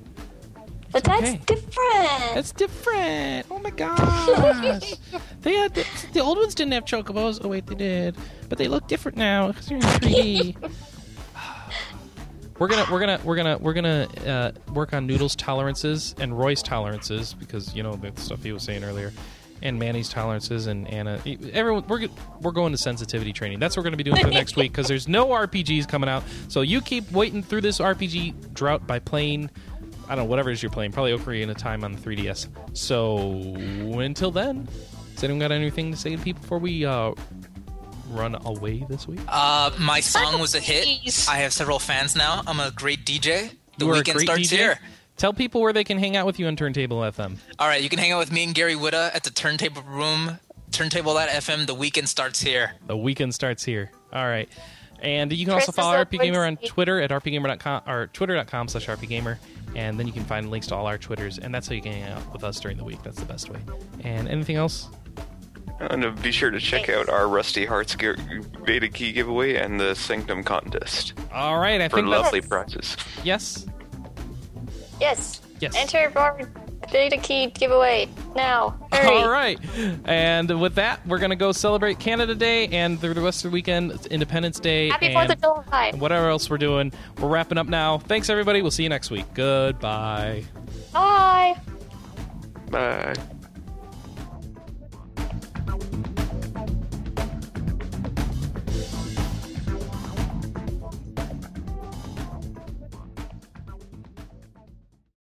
but that's okay. different. That's different. Oh my gosh. they had the, the old ones didn't have chocobos. Oh wait, they did, but they look different now because they're in 3D. we're gonna we're gonna we're gonna we're gonna uh, work on Noodles tolerances and Roy's tolerances because you know the stuff he was saying earlier. And Manny's tolerances and Anna, everyone, we're we're going to sensitivity training. That's what we're going to be doing for the next week because there's no RPGs coming out. So you keep waiting through this RPG drought by playing I don't know, whatever it is you're playing, probably Ocarina of Time on the 3DS. So until then, has anyone got anything to say to people before we uh, run away this week? Uh, my song was a hit. I have several fans now. I'm a great DJ. The You weekend starts DJ. here. Tell people where they can hang out with you on Turntable FM. All right, you can hang out with me and Gary Whitta at the Turntable Room, Turntable.fm. The weekend starts here. The weekend starts here. All right. And you can also follow is up RPGamer on Twitter at rpgamer.com or twitter.com slash rpgamer. And then you can find links to all our Twitters. And that's how you can hang out with us during the week. That's the best way. And anything else? And uh, be sure to check out our Rusty Hearts ge- beta key giveaway and the Sanctum contest All right. I for think that's. lovely prizes. Yes. Yes. Yes. Enter our beta key giveaway now. Hurry. All right. And with that, we're going to go celebrate Canada Day and through the rest of the weekend, Independence Day. Happy and Fourth of July. Whatever else we're doing. We're wrapping up now. Thanks, everybody. We'll see you next week. Goodbye. Bye. Bye.